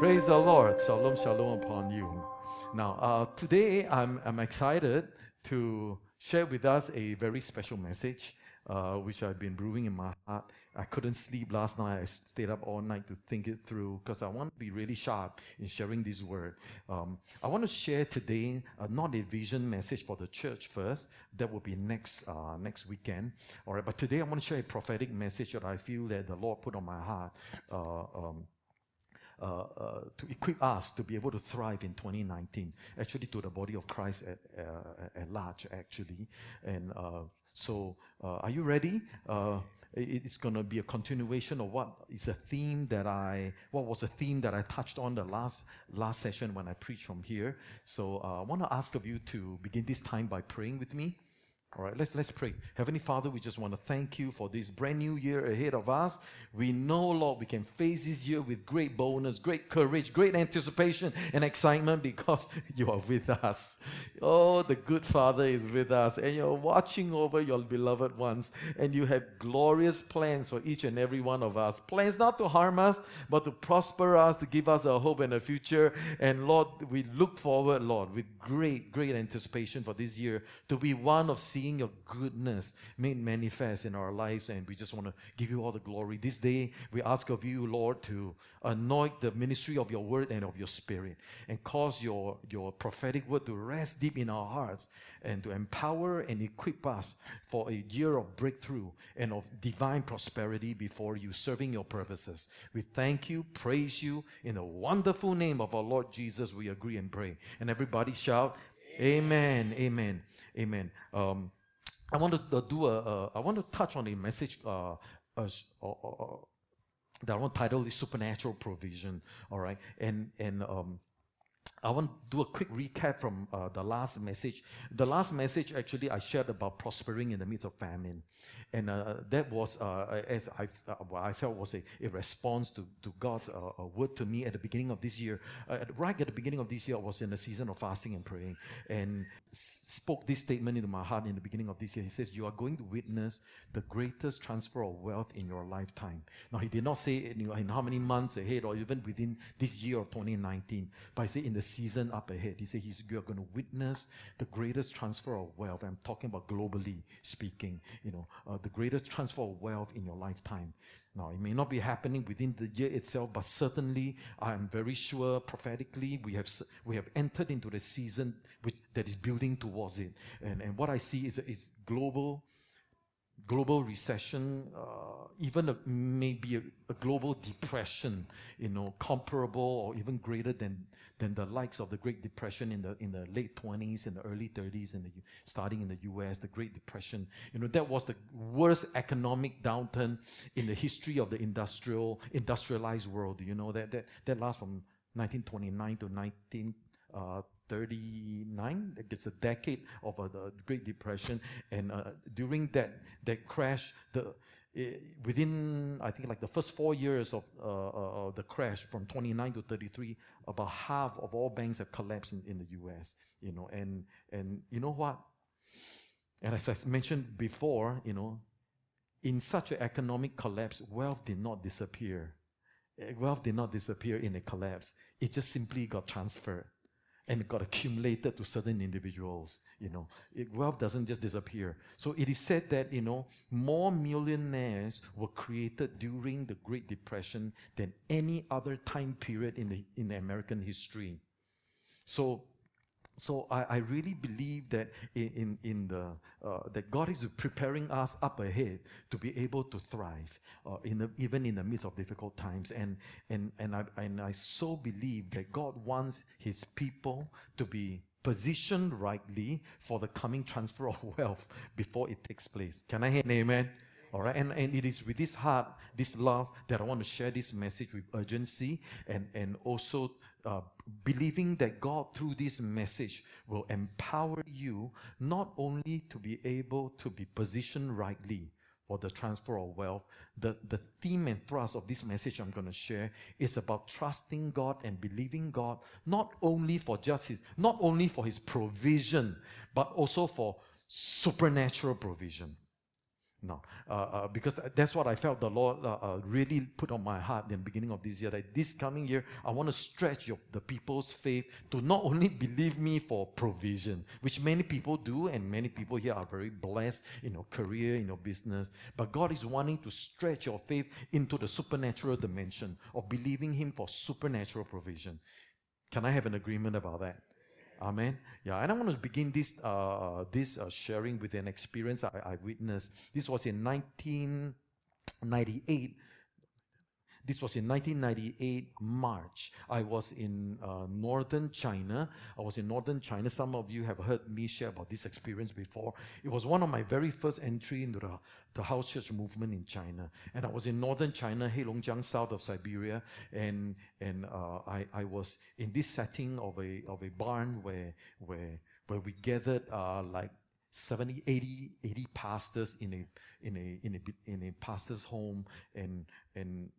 Praise the Lord. Shalom, shalom upon you. Now, uh, today I'm, I'm excited to share with us a very special message, uh, which I've been brewing in my heart. I couldn't sleep last night. I stayed up all night to think it through because I want to be really sharp in sharing this word. Um, I want to share today uh, not a vision message for the church first. That will be next uh, next weekend. All right, but today I want to share a prophetic message that I feel that the Lord put on my heart. Uh, um, to equip us to be able to thrive in 2019, actually to the body of Christ at, uh, at large, actually. And uh, so, uh, are you ready? Uh, it's going to be a continuation of what is a theme that I, what was a theme that I touched on the last last session when I preached from here. So, I want to ask of you to begin this time by praying with me. All right, let's let's pray. Heavenly Father, we just want to thank you for this brand new year ahead of us. We know, Lord, we can face this year with great boldness, great courage, great anticipation and excitement because you are with us. Oh, the good Father is with us, and you're watching over your beloved ones, and you have glorious plans for each and every one of us. Plans not to harm us, but to prosper us, to give us a hope and a future. And Lord, we look forward, Lord, with great, great anticipation for this year to be one of your goodness made manifest in our lives. And we just want to give you all the glory. This day, we ask of you, Lord, to anoint the ministry of your word and of your spirit and cause your, your prophetic word to rest deep in our hearts and to empower and equip us for a year of breakthrough and of divine prosperity before you, serving your purposes. We thank you, praise you. In the wonderful name of our Lord Jesus, we agree and pray. And everybody shout, Amen, amen, amen. Um, I want to uh, do a, I want to touch on a message uh, uh, that I want to title is supernatural provision. All right, and and um, I want to do a quick recap from uh, the last message. The last message, actually, I shared about prospering in the midst of famine. And uh, that was, uh, as I, uh, what I felt was a, a response to, to God's uh, word to me at the beginning of this year. Uh, right at the beginning of this year, I was in a season of fasting and praying and spoke this statement into my heart in the beginning of this year. He says, You are going to witness the greatest transfer of wealth in your lifetime. Now, he did not say in, in how many months ahead or even within this year of 2019, but he said in the season up ahead. He said, he's, You're going to witness the greatest transfer of wealth. I'm talking about globally speaking, you know, uh, the greatest transfer of wealth in your lifetime. Now, it may not be happening within the year itself, but certainly I am very sure prophetically we have, we have entered into the season which, that is building towards it. And, and what I see is, is global global recession, uh, even a, maybe a, a, global depression, you know, comparable or even greater than, than the likes of the Great Depression in the in the late 20s and the early 30s, and starting in the U.S., the Great Depression. You know, that was the worst economic downturn in the history of the industrial industrialized world. You know that that that lasts from 1929 to 19. Uh, 39 it's a decade of uh, the great depression. And uh, during that that crash the uh, within i think like the first four years of uh, uh, the crash from 29 to 33 about half of all banks have collapsed in, in the us you know. And and you know what? And as i mentioned before you know in such an economic collapse wealth did not disappear. Eh, wealth did not disappear in a collapse. It just simply got transferred and it got accumulated to certain individuals. You know, it, wealth doesn't just disappear. So it is said that you know more millionaires were created during the Great Depression than any other time period in the in American history. So so I, I really believe that in, in, in the uh, that God is preparing us up ahead to be able to thrive uh, in the, even in the midst of difficult times and and and I and I so believe that God wants His people to be positioned rightly for the coming transfer of wealth before it takes place. Can I hear an amen? All right, and, and it is with this heart, this love, that I want to share this message with urgency and, and also uh, believing that God, through this message, will empower you not only to be able to be positioned rightly for the transfer of wealth. The, the theme and thrust of this message I'm going to share is about trusting God and believing God not only for just his, not only for his provision, but also for supernatural provision. No, uh, uh, because that's what I felt the Lord uh, uh, really put on my heart in the beginning of this year. That this coming year, I want to stretch your, the people's faith to not only believe me for provision, which many people do, and many people here are very blessed in your career, in your business. But God is wanting to stretch your faith into the supernatural dimension of believing Him for supernatural provision. Can I have an agreement about that? Amen. Yeah, and I want to begin this uh, this uh, sharing with an experience I, I witnessed. This was in 1998 this was in 1998 March. I was in uh, northern China. I was in northern China. Some of you have heard me share about this experience before. It was one of my very first entry into the, the house church movement in China. And I was in northern China, Heilongjiang, south of Siberia. And, and uh, I, I was in this setting of a, of a barn where, where, where we gathered uh, like 70 80 80 pastors in a in a in a in a pastor's home and and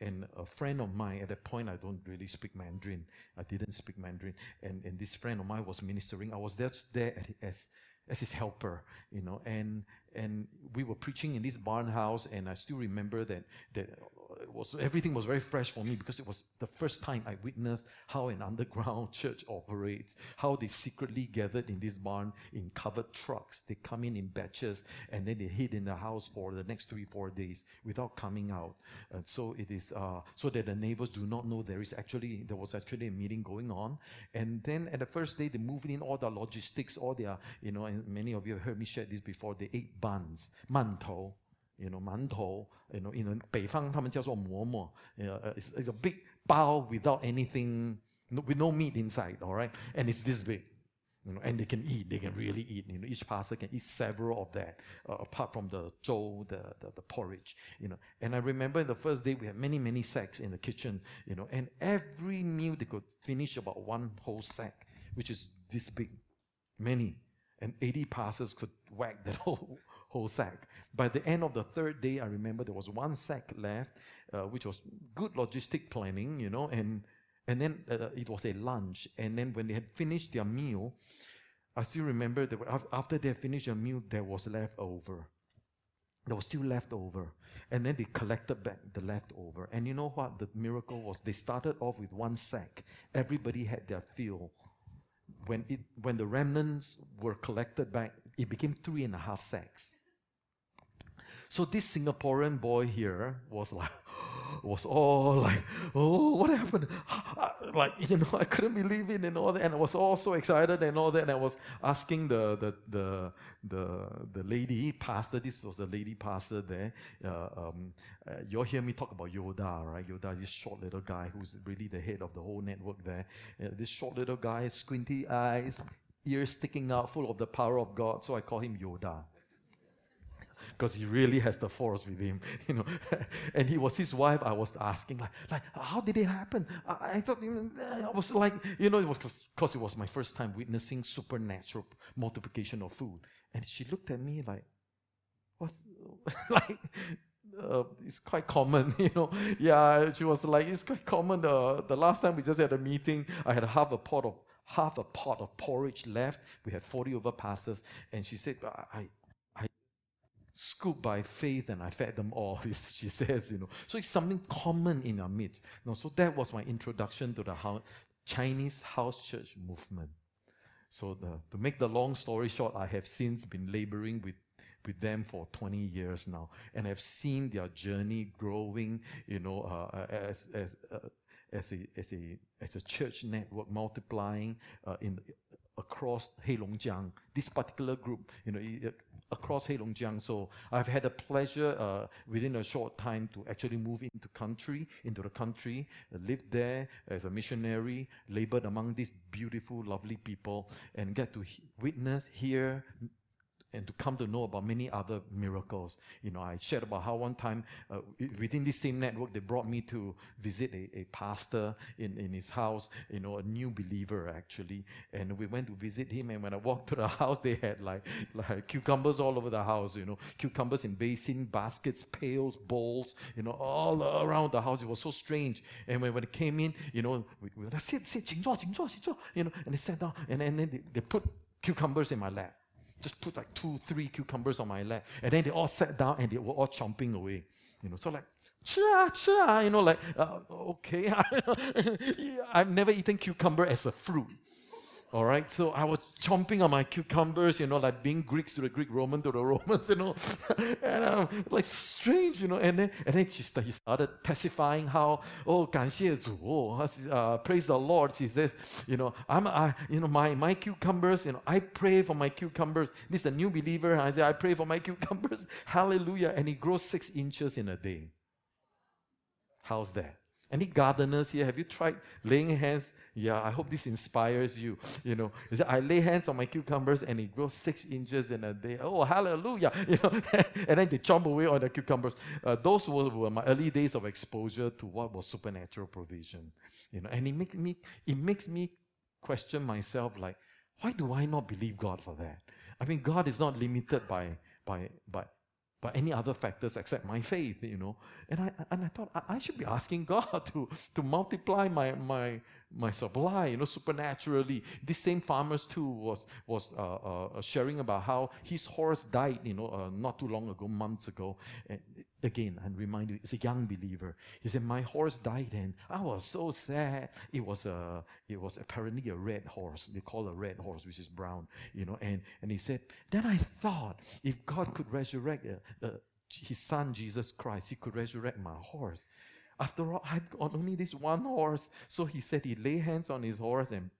and a friend of mine at that point i don't really speak mandarin. I didn't speak mandarin. And and this friend of mine was ministering. I was just there as as his helper you know. And and we were preaching in this barn house and i still remember that that was everything was very fresh for me because it was the first time I witnessed how an underground church operates, how they secretly gathered in this barn in covered trucks. They come in in batches and then they hid in the house for the next three, four days without coming out. And so it is uh, so that the neighbors do not know there is actually there was actually a meeting going on. And then at the first day they moved in all the logistics, all their, you know, and many of you have heard me share this before, they ate buns, mantou you know, 馒头, you know, in 北方他们叫做馍馍, you know, uh, it's, it's a big bao without anything, with no meat inside, all right? And it's this big. You know, and they can eat, they can really eat. You know, each pastor can eat several of that, uh, apart from the zhou, the, the, the porridge. You know, and I remember the first day we had many, many sacks in the kitchen. You know, and every meal they could finish about one whole sack, which is this big, many, and 80 pastors could whack that whole whole sack. By the end of the third day, I remember there was one sack left, uh, which was good logistic planning, you know, and and then uh, it was a lunch. And then when they had finished their meal, I still remember that after they had finished their meal, there was leftover. There was still leftover. And then they collected back the leftover. And you know what? The miracle was they started off with one sack. Everybody had their fill. When, it, when the remnants were collected back, it became three and a half sacks. So this Singaporean boy here was like, was all like, oh, what happened? like, you know, I couldn't believe it and all that. And I was all so excited and all that. And I was asking the the the the, the lady pastor, this was the lady pastor there. Uh, um, uh, you'll hear me talk about Yoda, right? Yoda is this short little guy who's really the head of the whole network there. Uh, this short little guy, squinty eyes, ears sticking out, full of the power of God. So I call him Yoda because he really has the force with him, you know. and he was his wife. I was asking, like, like how did it happen? I, I thought, I was like, you know, it was because it was my first time witnessing supernatural multiplication of food. And she looked at me like, what's like? Uh, it's quite common, you know. Yeah, she was like, it's quite common. Uh, the last time we just had a meeting, I had half a pot of half a pot of porridge left. We had 40 over pastors. And she said, I, scooped by faith and I fed them all, she says, you know. So it's something common in our midst. You know, so that was my introduction to the house, Chinese house church movement. So the, to make the long story short, I have since been laboring with with them for 20 years now and have seen their journey growing you know uh, as as uh, as a as a as a church network multiplying uh, in across Heilongjiang this particular group you know across Heilongjiang. So I've had the pleasure uh, within a short time to actually move into country, into the country, uh, live there as a missionary, labored among these beautiful, lovely people, and get to witness, hear, and to come to know about many other miracles. You know, I shared about how one time uh, within this same network, they brought me to visit a, a pastor in, in his house, you know, a new believer actually. And we went to visit him. And when I walked to the house, they had like, like cucumbers all over the house, you know, cucumbers in basin, baskets, pails, bowls, you know, all around the house. It was so strange. And when, when it came in, you know, we, we sit, sit, 请坐,请坐,请坐, you know, and they sat down and, and then they, they put cucumbers in my lap just put like two, three cucumbers on my lap. And then they all sat down and they were all chomping away. You know, so like, cha, cha, you know, like, uh, okay. I've never eaten cucumber as a fruit. All right, so I was chomping on my cucumbers, you know, like being Greeks to the Greek, Roman to the Romans, you know, and um, like strange, you know. And then, and then she started, he started testifying how, oh, 感谢主, uh, praise the Lord. She says, you know, I'm, I, you know, my my cucumbers, you know, I pray for my cucumbers. This is a new believer. I say, I pray for my cucumbers. Hallelujah! And it grows six inches in a day. How's that? Any gardeners here? Have you tried laying hands? Yeah, I hope this inspires you. You know, I lay hands on my cucumbers and it grows six inches in a day. Oh, hallelujah! You know, and then they chomp away on the cucumbers. Uh, those were, were my early days of exposure to what was supernatural provision. You know, and it makes me it makes me question myself like, why do I not believe God for that? I mean, God is not limited by by by by any other factors except my faith, you know. And I and I thought I, I should be asking God to to multiply my my my supply, you know, supernaturally. This same farmers too was was uh, uh, sharing about how his horse died, you know, uh, not too long ago, months ago. And again, I remind you, it's a young believer. He said, "My horse died, and I was so sad. It was a, it was apparently a red horse. They call a red horse, which is brown, you know." And and he said, then I thought, if God could resurrect uh, uh, his son Jesus Christ, he could resurrect my horse. After all, I've got only this one horse. So he said he lay hands on his horse and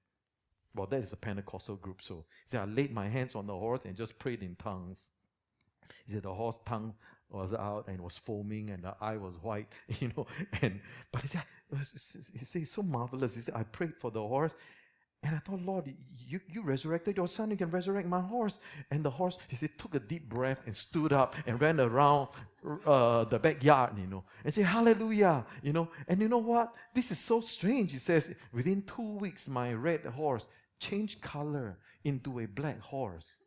well, that is a Pentecostal group. So he said, I laid my hands on the horse and just prayed in tongues. He said the horse tongue was out and was foaming and the eye was white, you know. And but he said, he said, it's so marvelous. He said, I prayed for the horse and I thought, Lord, you, you resurrected your son, you can resurrect my horse. And the horse, he said, took a deep breath and stood up and ran around uh, the backyard, you know, and said, Hallelujah, you know. And you know what? This is so strange. He says, within two weeks, my red horse changed color into a black horse.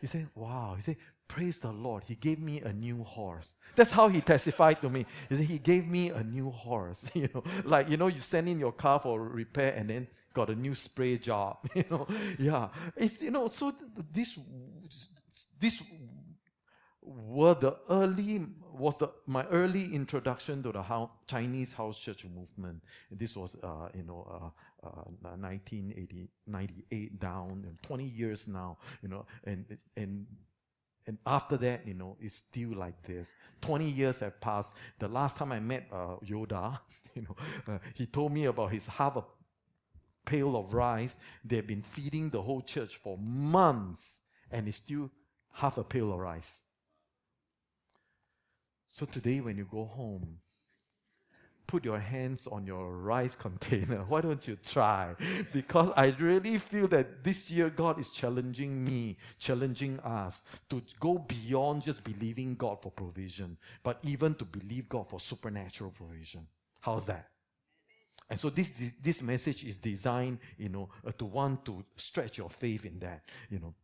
He said, Wow. He said, Praise the Lord. He gave me a new horse. That's how he testified to me. He said, He gave me a new horse. You know, like, you know, you send in your car for repair and then got a new spray job. You know, yeah. It's, you know, so this, this were the early, was the, my early introduction to the house, Chinese house church movement. This was, uh, you know, uh, uh, 1998 down, 20 years now, you know, and, and and after that, you know, it's still like this. 20 years have passed. The last time I met uh, Yoda, you know, uh, he told me about his half a pail of rice. They've been feeding the whole church for months, and it's still half a pail of rice. So today, when you go home, put your hands on your rice container. Why don't you try? Because I really feel that this year God is challenging me, challenging us to go beyond just believing God for provision, but even to believe God for supernatural provision. How's that? And so this, this, message is designed, you know, uh, to want to stretch your faith in that, you know.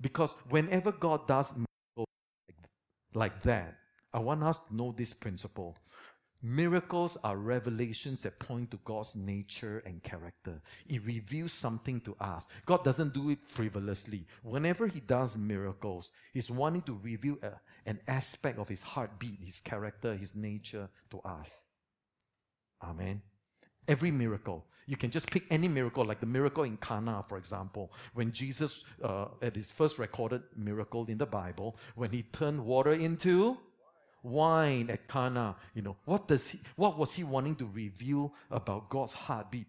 Because whenever God does like that, I want us to know this principle. Miracles are revelations that point to God's nature and character. It reveals something to us. God doesn't do it frivolously. Whenever He does miracles, He's wanting to reveal a, an aspect of His heartbeat, His character, His nature to us. Amen. Every miracle. You can just pick any miracle, like the miracle in Cana, for example, when Jesus, uh, at his first recorded miracle in the Bible, when he turned water into wine at Cana. You know, what does he, what was he wanting to reveal about God's heartbeat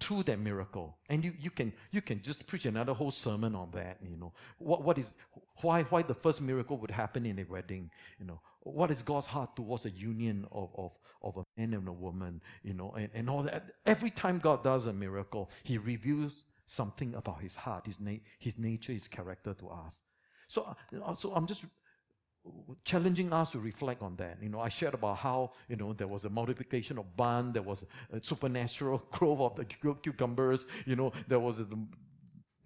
through that miracle? And you, you can you can just preach another whole sermon on that. You know, what what is why why the first miracle would happen in a wedding? You know, what is God's heart towards a union of, of, of a man and a woman, you know, and, and all that. Every time God does a miracle, He reveals something about His heart, His, na- his nature, His character to us. So, uh, so I'm just challenging us to reflect on that. You know, I shared about how, you know, there was a multiplication of bun, there was a supernatural growth of the cucumbers, you know, there was a,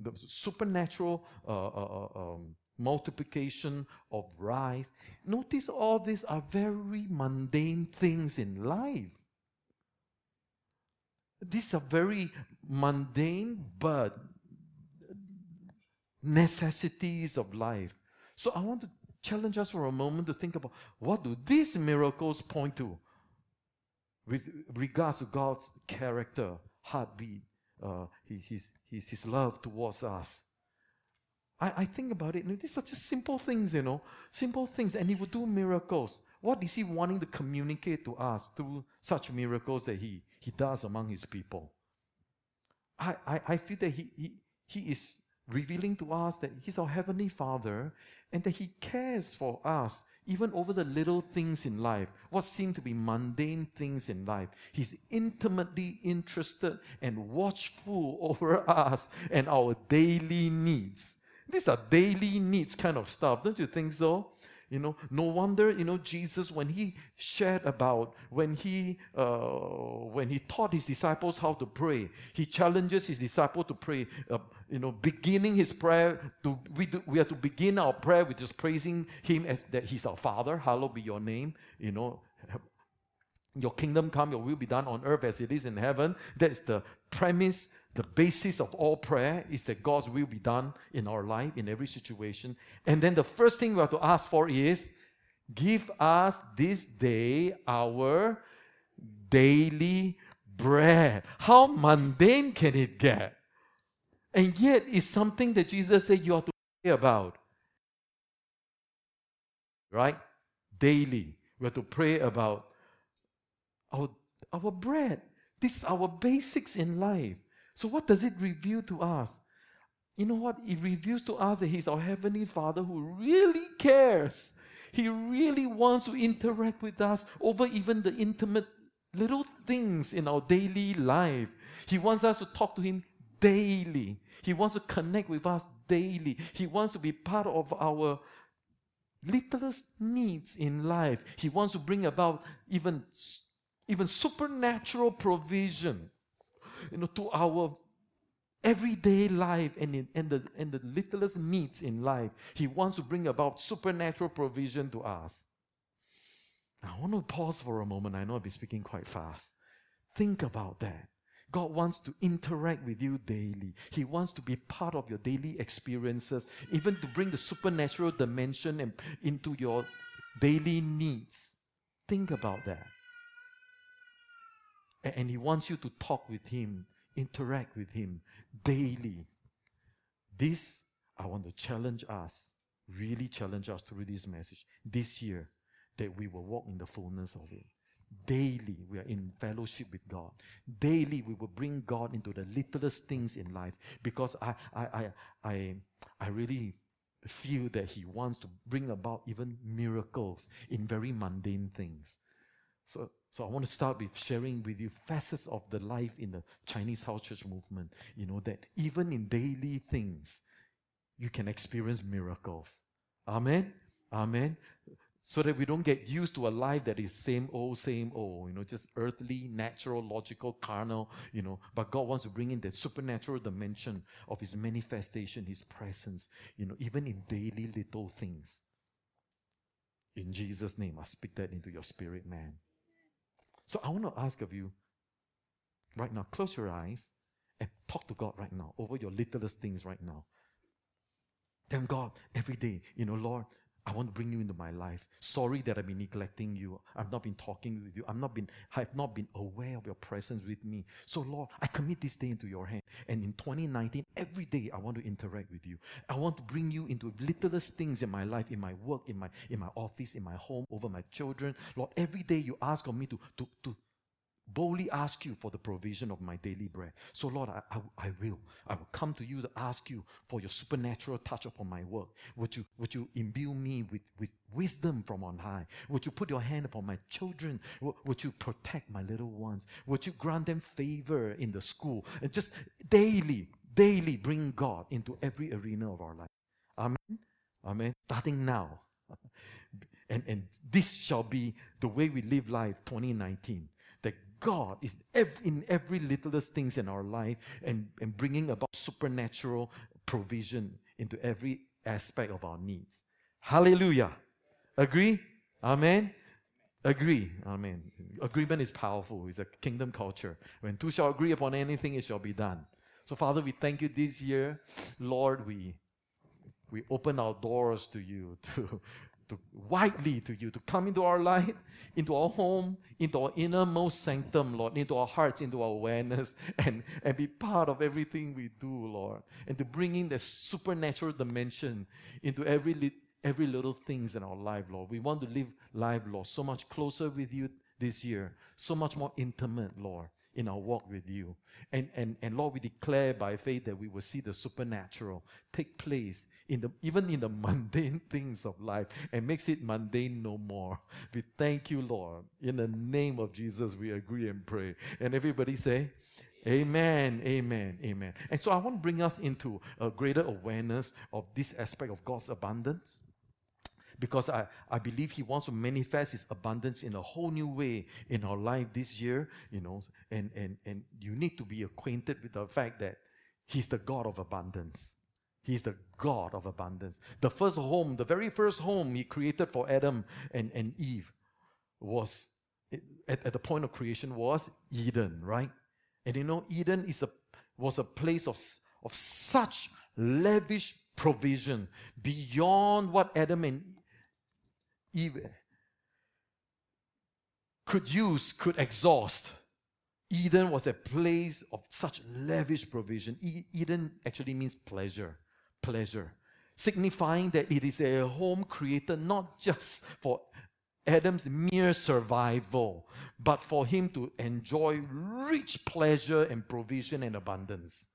the supernatural uh, uh, uh, um, multiplication of rice. Notice all these are very mundane things in life. These are very mundane, but necessities of life. So I want to challenge us for a moment to think about what do these miracles point to with regards to God's character, heartbeat, uh, his, his, his love towards us. I, I think about it, and these are just simple things, you know, simple things, and He would do miracles. What is He wanting to communicate to us through such miracles that He, he does among His people? I, I, I feel that he, he, he is revealing to us that He's our Heavenly Father and that He cares for us even over the little things in life, what seem to be mundane things in life. He's intimately interested and watchful over us and our daily needs. These are daily needs kind of stuff, don't you think so? You know, no wonder, you know, Jesus, when he shared about, when he, uh, when he taught his disciples how to pray, he challenges his disciples to pray, uh, you know, beginning his prayer, to, we, do, we have to begin our prayer with just praising him as that he's our Father, hallowed be your name, you know, your kingdom come, your will be done on earth as it is in heaven. That's the premise the basis of all prayer is that God's will be done in our life, in every situation. And then the first thing we have to ask for is give us this day our daily bread. How mundane can it get? And yet, it's something that Jesus said you have to pray about. Right? Daily. We have to pray about our, our bread. This is our basics in life. So, what does it reveal to us? You know what? It reveals to us that He's our Heavenly Father who really cares. He really wants to interact with us over even the intimate little things in our daily life. He wants us to talk to Him daily. He wants to connect with us daily. He wants to be part of our littlest needs in life. He wants to bring about even, even supernatural provision you know, to our everyday life and, in, and, the, and the littlest needs in life. He wants to bring about supernatural provision to us. I want to pause for a moment. I know I've been speaking quite fast. Think about that. God wants to interact with you daily. He wants to be part of your daily experiences, even to bring the supernatural dimension into your daily needs. Think about that. And He wants you to talk with Him, interact with Him daily. This, I want to challenge us, really challenge us through this message this year, that we will walk in the fullness of it. Daily, we are in fellowship with God. Daily, we will bring God into the littlest things in life because I, I, I, I, I really feel that He wants to bring about even miracles in very mundane things. So, so I want to start with sharing with you facets of the life in the Chinese house church movement. You know, that even in daily things, you can experience miracles. Amen. Amen. So that we don't get used to a life that is same old, same old, you know, just earthly, natural, logical, carnal, you know. But God wants to bring in the supernatural dimension of His manifestation, His presence, you know, even in daily little things. In Jesus' name, I speak that into your spirit, man. So I want to ask of you right now, close your eyes and talk to God right now over your littlest things right now. Thank God, every day, you know, Lord, I want to bring you into my life. Sorry that I've been neglecting you. I've not been talking with you. I've not been, I've not been aware of your presence with me. So Lord, I commit this day into your hand. And in 2019, every day I want to interact with you. I want to bring you into littlest things in my life, in my work, in my in my office, in my home, over my children. Lord, every day you ask of me to to to boldly ask you for the provision of my daily bread. So, Lord, I, I, I, will. I will come to you to ask you for your supernatural touch upon my work. Would you, would you imbue me with, with wisdom from on high? Would you put your hand upon my children? Would, would you protect my little ones? Would you grant them favor in the school? And just daily, daily bring God into every arena of our life. Amen. Amen. Starting now. and, and this shall be the way we live life 2019 God is in every littlest things in our life and, and bringing about supernatural provision into every aspect of our needs. Hallelujah. Agree? Amen. Agree. Amen. Agreement is powerful. It's a kingdom culture. When two shall agree upon anything, it shall be done. So, Father, we thank you this year. Lord, we we open our doors to you, to, to widely to you, to come into our life, into our home, into our innermost sanctum, Lord, into our hearts, into our awareness, and, and be part of everything we do, Lord. And to bring in the supernatural dimension into every, li- every little things in our life, Lord. We want to live life, Lord, so much closer with you this year, so much more intimate, Lord in our walk with you. And, and, and Lord, we declare by faith that we will see the supernatural take place in the, even in the mundane things of life and makes it mundane no more. We thank you, Lord. In the name of Jesus, we agree and pray. And everybody say, Amen, amen, amen. And so I want to bring us into a greater awareness of this aspect of God's abundance because I, I believe He wants to manifest His abundance in a whole new way in our life this year, you know, and, and, and you need to be acquainted with the fact that He's the God of abundance. He's the God of abundance. The first home, the very first home He created for Adam and, and Eve was, at, at the point of creation, was Eden, right? And you know, Eden is a, was a place of, of such lavish provision beyond what Adam and Eve could use, could exhaust. Eden was a place of such lavish provision. Eden actually means pleasure, pleasure, signifying that it is a home created not just for Adam's mere survival, but for him to enjoy rich pleasure and provision and abundance.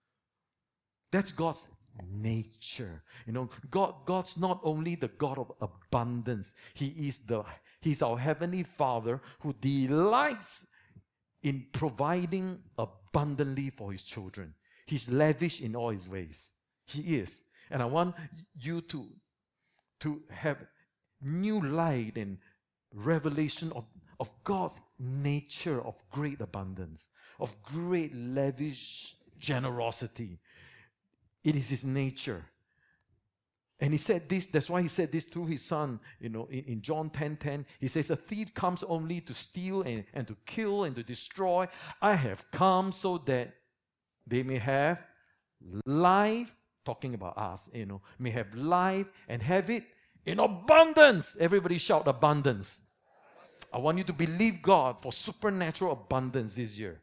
That's God's nature. You know, God, God's not only the God of abundance, He is the He's our Heavenly Father who delights in providing abundantly for His children. He's lavish in all His ways. He is. And I want you to, to have new light and revelation of, of God's nature of great abundance, of great lavish generosity, it is his nature. And he said this, that's why he said this through his son, you know, in, in John 10 10. He says, A thief comes only to steal and, and to kill and to destroy. I have come so that they may have life, talking about us, you know, may have life and have it in abundance. Everybody shout abundance. I want you to believe God for supernatural abundance this year.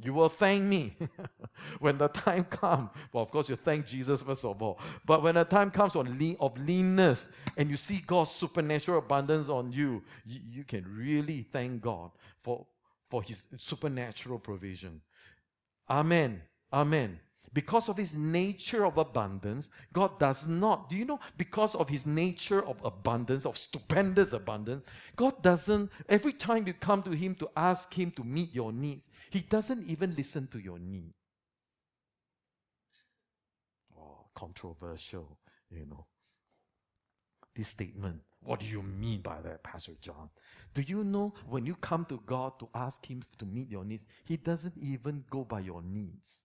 You will thank me when the time comes. Well, of course, you thank Jesus first of all. But when the time comes on lean, of leanness and you see God's supernatural abundance on you, you, you can really thank God for, for His supernatural provision. Amen. Amen. Because of his nature of abundance, God does not, do you know, because of his nature of abundance, of stupendous abundance, God doesn't, every time you come to him to ask him to meet your needs, he doesn't even listen to your need. Oh, controversial, you know. This statement, what do you mean by that, Pastor John? Do you know when you come to God to ask him to meet your needs, he doesn't even go by your needs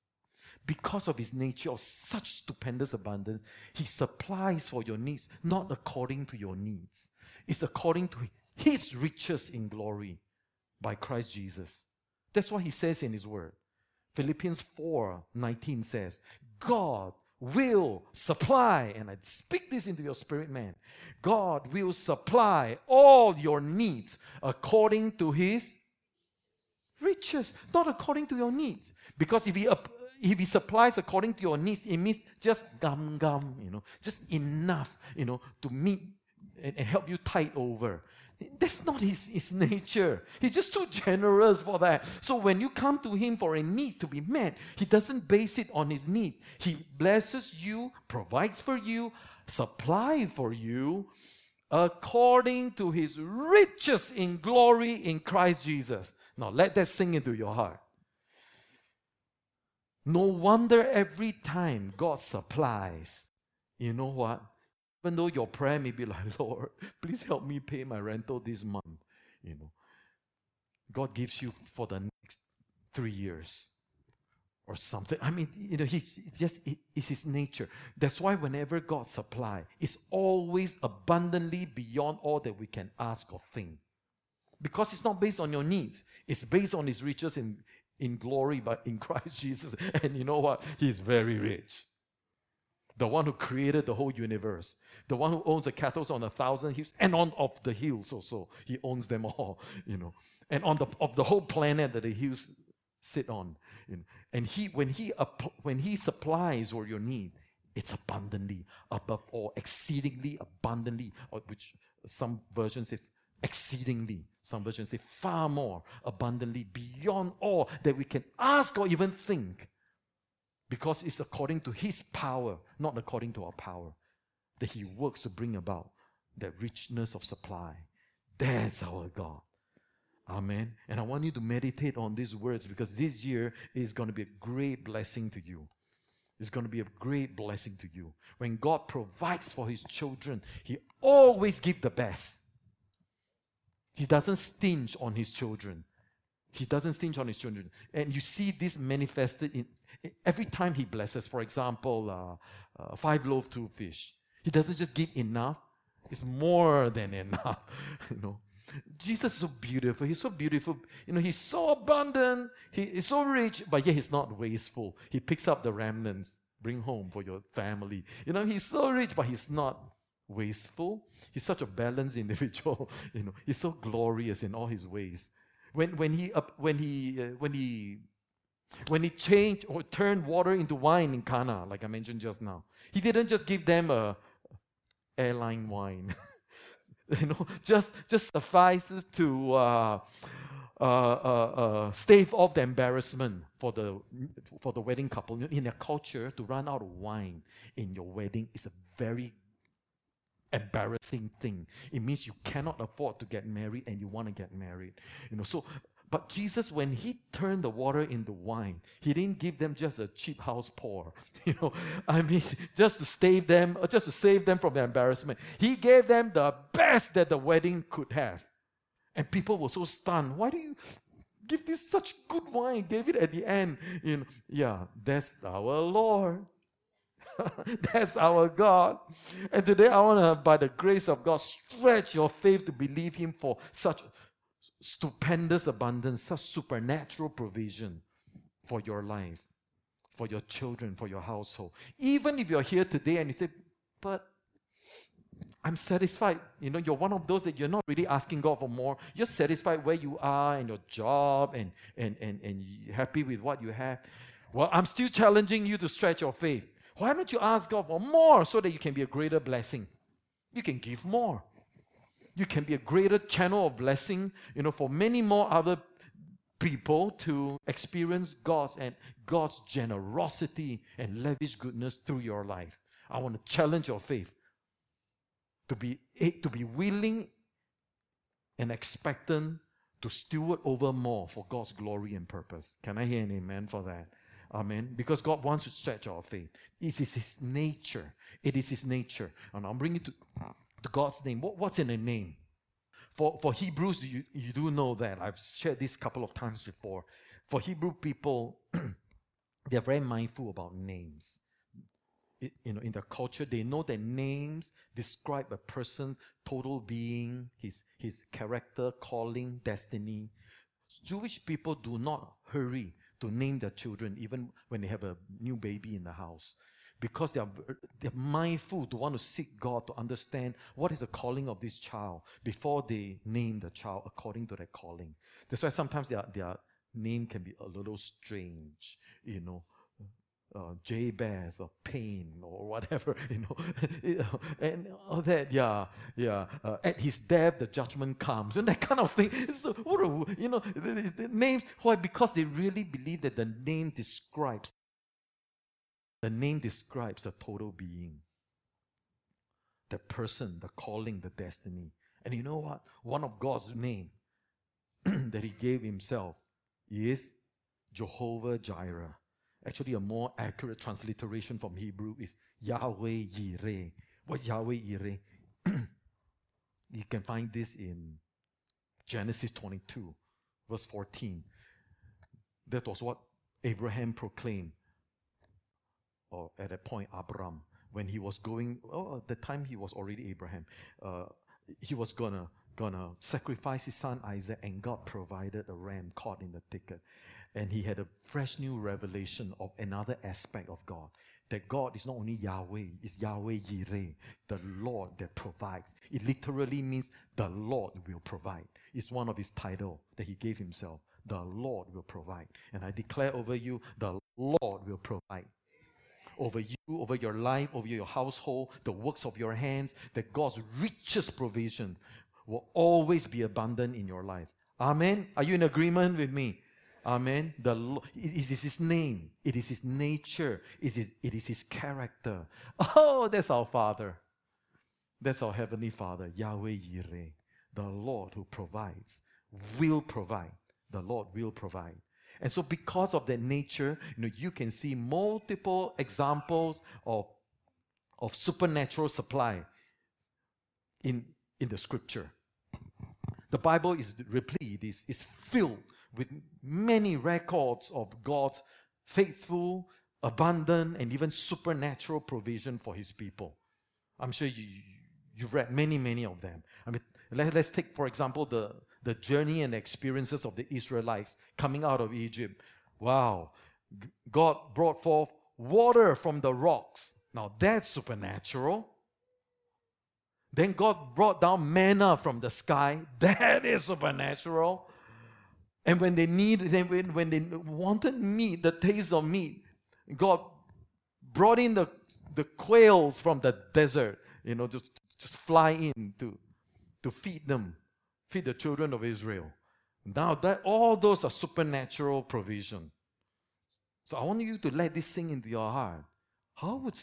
because of his nature of such stupendous abundance, he supplies for your needs, not according to your needs. It's according to his riches in glory by Christ Jesus. That's what he says in his word. Philippians 4 19 says, God will supply, and I speak this into your spirit, man. God will supply all your needs according to his riches, not according to your needs. Because if he if he supplies according to your needs, it means just gum gum, you know, just enough, you know, to meet and, and help you tide over. That's not his, his nature. He's just too generous for that. So when you come to him for a need to be met, he doesn't base it on his needs. He blesses you, provides for you, supply for you according to his riches in glory in Christ Jesus. Now let that sink into your heart. No wonder every time God supplies, you know what? Even though your prayer may be like, Lord, please help me pay my rental this month, you know, God gives you for the next three years or something. I mean, you know, he's just it, it's his nature. That's why whenever God supply, it's always abundantly beyond all that we can ask or think. Because it's not based on your needs, it's based on his riches in, in glory but in Christ Jesus. And you know what? He's very rich. the one who created the whole universe, the one who owns the cattle on a thousand hills and on of the hills also. He owns them all, you know, and on the of the whole planet that the hills sit on. You know. And he when he when he supplies for your need, it's abundantly, above all, exceedingly abundantly, uh, which some versions say exceedingly, some versions say far more abundantly, beyond all that we can ask or even think because it's according to His power, not according to our power, that He works to bring about that richness of supply. That's our God. Amen. And I want you to meditate on these words because this year is going to be a great blessing to you. It's going to be a great blessing to you. When God provides for His children, He always gives the best. He doesn't stinge on His children. He doesn't stinge on His children. And you see this manifested in Every time he blesses, for example, uh, uh, five loaves, two fish, he doesn't just give enough, it's more than enough. you know, Jesus is so beautiful. He's so beautiful. You know, he's so abundant. He is so rich, but yet he's not wasteful. He picks up the remnants, bring home for your family. You know, he's so rich, but he's not wasteful. He's such a balanced individual. You know, he's so glorious in all his ways. When when he uh, when he uh, when he when he changed or turned water into wine in Cana, like I mentioned just now, he didn't just give them a airline wine. you know, just just suffices to uh, uh, uh, uh, stave off the embarrassment for the for the wedding couple. In their culture, to run out of wine in your wedding is a very embarrassing thing. It means you cannot afford to get married and you want to get married. You know, so but Jesus, when he turned the water into wine, he didn't give them just a cheap house pour. You know, I mean, just to save them, uh, just to save them from the embarrassment. He gave them the best that the wedding could have. And people were so stunned. Why do you give this such good wine, David, at the end? You know, yeah, that's our Lord. That's our God. And today I want to, by the grace of God, stretch your faith to believe Him for such stupendous abundance, such supernatural provision for your life, for your children, for your household. Even if you're here today and you say, but I'm satisfied. You know, you're one of those that you're not really asking God for more. You're satisfied where you are in your job and, and, and, and happy with what you have. Well, I'm still challenging you to stretch your faith. Why don't you ask God for more so that you can be a greater blessing? You can give more you can be a greater channel of blessing, you know, for many more other people to experience God's and God's generosity and lavish goodness through your life. I want to challenge your faith to be eh, to be willing and expectant to steward over more for God's glory and purpose. Can I hear an amen for that? Amen. Because God wants to stretch our faith. It is His nature. It is His nature. And I'm bringing to to God's name. What, what's in a name? For, for Hebrews, you, you do know that. I've shared this couple of times before. For Hebrew people, they're very mindful about names. It, you know, in their culture, they know that names describe a person, total being, his, his character, calling, destiny. Jewish people do not hurry to name their children, even when they have a new baby in the house because they are they're mindful to want to seek God to understand what is the calling of this child before they name the child according to their calling. That's why sometimes their their name can be a little strange, you know. Uh, Jabez or Pain or whatever, you know, and all that, yeah, yeah. Uh, at his death, the judgment comes, and that kind of thing. So, what a, you know, the, the names. Why? Because they really believe that the name describes the name describes a total being, the person, the calling, the destiny. And you know what? One of God's name that He gave Himself is Jehovah Jireh. Actually, a more accurate transliteration from Hebrew is Yahweh Yireh. What Yahweh Yireh? you can find this in Genesis 22, verse 14. That was what Abraham proclaimed or at that point, Abram, when he was going, oh, at the time he was already Abraham, uh, he was gonna gonna sacrifice his son Isaac, and God provided a ram caught in the thicket, and he had a fresh new revelation of another aspect of God. that God is not only Yahweh, it's Yahweh Yireh, the Lord that provides. It literally means the Lord will provide. It's one of his title that he gave himself. The Lord will provide. And I declare over you, the Lord will provide. Over you, over your life, over your household, the works of your hands, that God's richest provision will always be abundant in your life. Amen. Are you in agreement with me? Amen. The Lord, it is His name. It is His nature. It is, it is His character. Oh, that's our Father. That's our Heavenly Father, Yahweh Yireh, the Lord who provides, will provide. The Lord will provide. And so, because of that nature, you know, you can see multiple examples of, of supernatural supply in, in the scripture. The Bible is replete, is, is filled with many records of God's faithful, abundant, and even supernatural provision for his people. I'm sure you, you've read many, many of them. I mean, let, us take, for example, the, the journey and experiences of the Israelites coming out of Egypt. Wow. God brought forth water from the rocks. Now that's supernatural. Then God brought down manna from the sky. That is supernatural. And when they needed, when, when they wanted meat, the taste of meat, God brought in the, the quails from the desert, you know, just, just fly in to, to feed them, feed the children of Israel. Now that all those are supernatural provision. So I want you to let this sink into your heart. How would,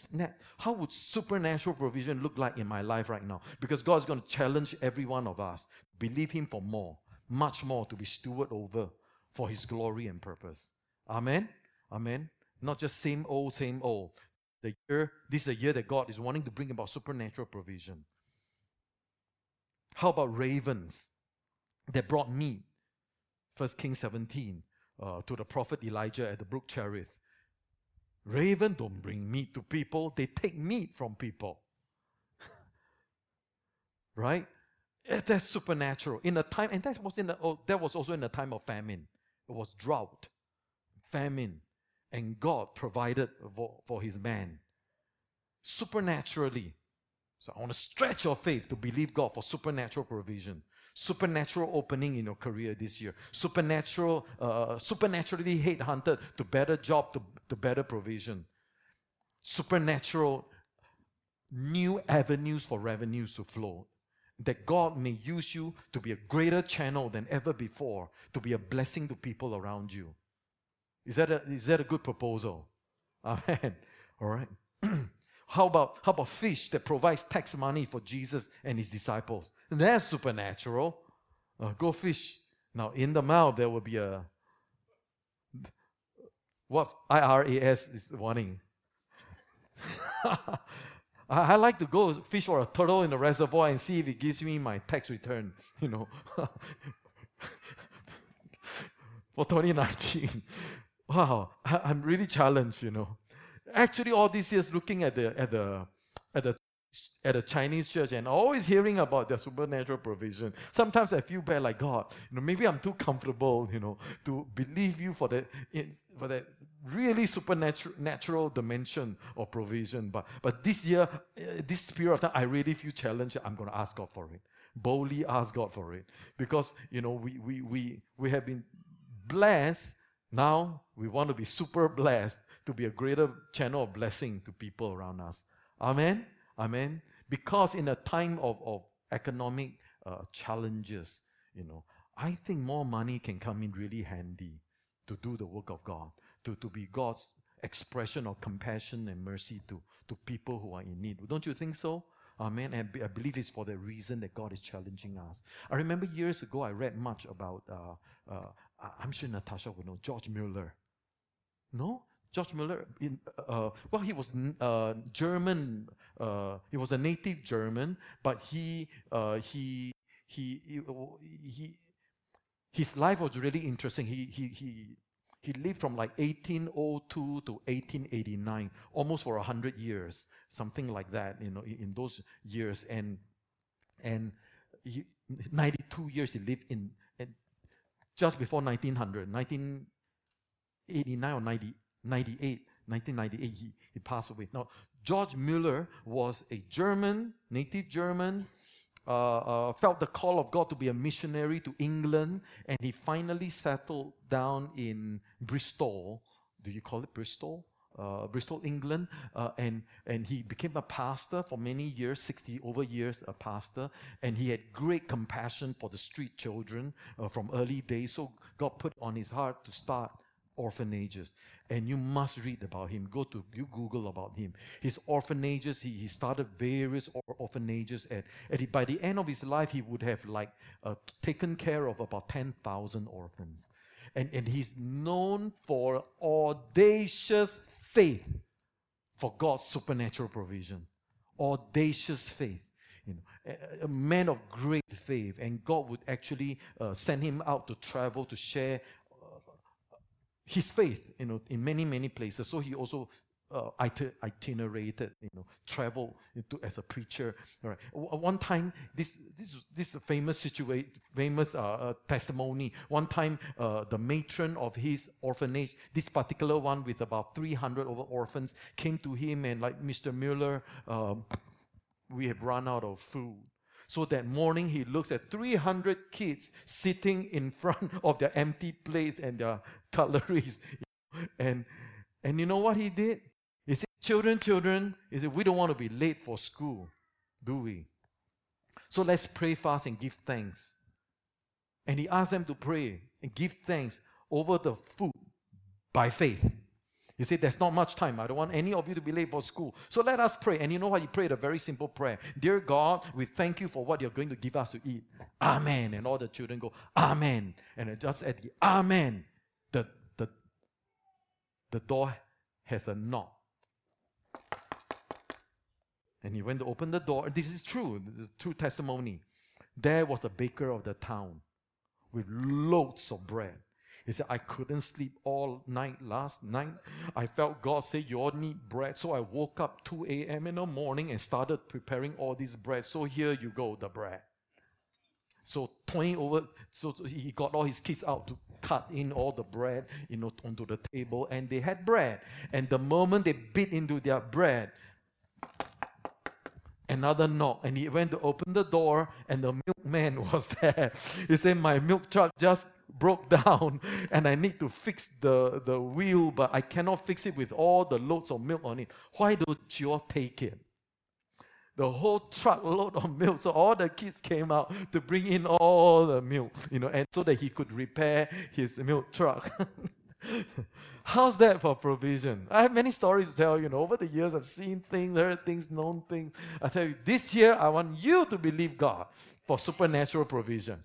how would supernatural provision look like in my life right now? Because God's going to challenge every one of us. Believe Him for more much more to be steward over for his glory and purpose. Amen. Amen. Not just same old, same old. The year, this is a year that God is wanting to bring about supernatural provision. How about ravens that brought meat? First Kings 17 uh, to the prophet Elijah at the brook Cherith. Raven don't bring meat to people, they take meat from people. right? Eh, that's supernatural. In a time, and that was in the, oh, that was also in a time of famine. It was drought, famine, and God provided for, for his man supernaturally. So I want to stretch your faith to believe God for supernatural provision, supernatural opening in your career this year, supernatural, uh, supernaturally hate hunted to better job, to, to better provision, supernatural new avenues for revenues to flow that God may use you to be a greater channel than ever before, to be a blessing to people around you. Is that a, is that a good proposal? Amen. All right. how about how about fish that provides tax money for Jesus and his disciples? That's supernatural. Uh, go fish. Now in the mouth there will be a what IRAS is warning. I, I like to go fish for a turtle in the reservoir and see if it gives me my tax return, you know, for 2019. Wow, I, I'm really challenged, you know. Actually, all these years looking at the at the at the at a Chinese church and always hearing about their supernatural provision. Sometimes I feel bad, like God, you know, maybe I'm too comfortable, you know, to believe you for that for that really supernatural natural dimension of provision. But but this year, uh, this period of time, I really feel challenged. I'm going to ask God for it. Boldly ask God for it because you know we we we we have been blessed. Now we want to be super blessed to be a greater channel of blessing to people around us. Amen. Amen. Because in a time of, of economic uh, challenges, you know, I think more money can come in really handy to do the work of God, to, to be God's expression of compassion and mercy to, to people who are in need. Don't you think so? Amen. And I believe it's for the reason that God is challenging us. I remember years ago I read much about, uh, uh, I'm sure Natasha would know, George Mueller. No? George Mueller, in, uh, well, he was uh, German. Uh, he was a native German, but he, uh, he, he, he, his life was really interesting. He, he, he, he lived from like 1802 to 1889, almost for 100 years, something like that, you know, in those years. And, and he, 92 years he lived in, just before 1900, 1989 or 90, 98, 1998, he, he passed away. Now, George Mueller was a German, native German, uh, uh, felt the call of God to be a missionary to England, and he finally settled down in Bristol. Do you call it Bristol? Uh, Bristol, England, uh, and and he became a pastor for many years, sixty over years, a pastor, and he had great compassion for the street children uh, from early days. So God put on his heart to start orphanages. And you must read about him. Go to Google about him. His orphanages, he, he started various or- orphanages. And, and he, by the end of his life, he would have like uh, taken care of about 10,000 orphans. And, and he's known for audacious faith for God's supernatural provision. Audacious faith. You know, a, a man of great faith, and God would actually uh, send him out to travel to share his faith, you know, in many, many places. So he also uh, itinerated, you know, traveled as a preacher. All right. One time, this this this famous situation, famous uh, uh, testimony. One time, uh, the matron of his orphanage, this particular one with about 300 over orphans, came to him and like Mr. Mueller, um, we have run out of food. So that morning, he looks at 300 kids sitting in front of their empty plates and their cutleries. And, and you know what he did? He said, Children, children, he said, We don't want to be late for school, do we? So let's pray fast and give thanks. And he asked them to pray and give thanks over the food by faith. He said, There's not much time. I don't want any of you to be late for school. So let us pray. And you know what? He prayed a very simple prayer Dear God, we thank you for what you're going to give us to eat. Amen. And all the children go, Amen. And just at the Amen, the, the, the door has a knock. And he went to open the door. This is true, the true testimony. There was a baker of the town with loads of bread. He said, I couldn't sleep all night last night. I felt God say, You all need bread. So I woke up 2 a.m. in the morning and started preparing all this bread. So here you go, the bread. So 20 over, so he got all his kids out to cut in all the bread, you know, onto the table, and they had bread. And the moment they bit into their bread, another knock, and he went to open the door, and the milkman was there. He said, My milk truck just broke down and I need to fix the, the wheel, but I cannot fix it with all the loads of milk on it. Why don't you all take it? The whole truckload of milk. So all the kids came out to bring in all the milk, you know, and so that he could repair his milk truck. How's that for provision? I have many stories to tell you. Know, over the years, I've seen things, heard things, known things. I tell you, this year, I want you to believe God for supernatural provision.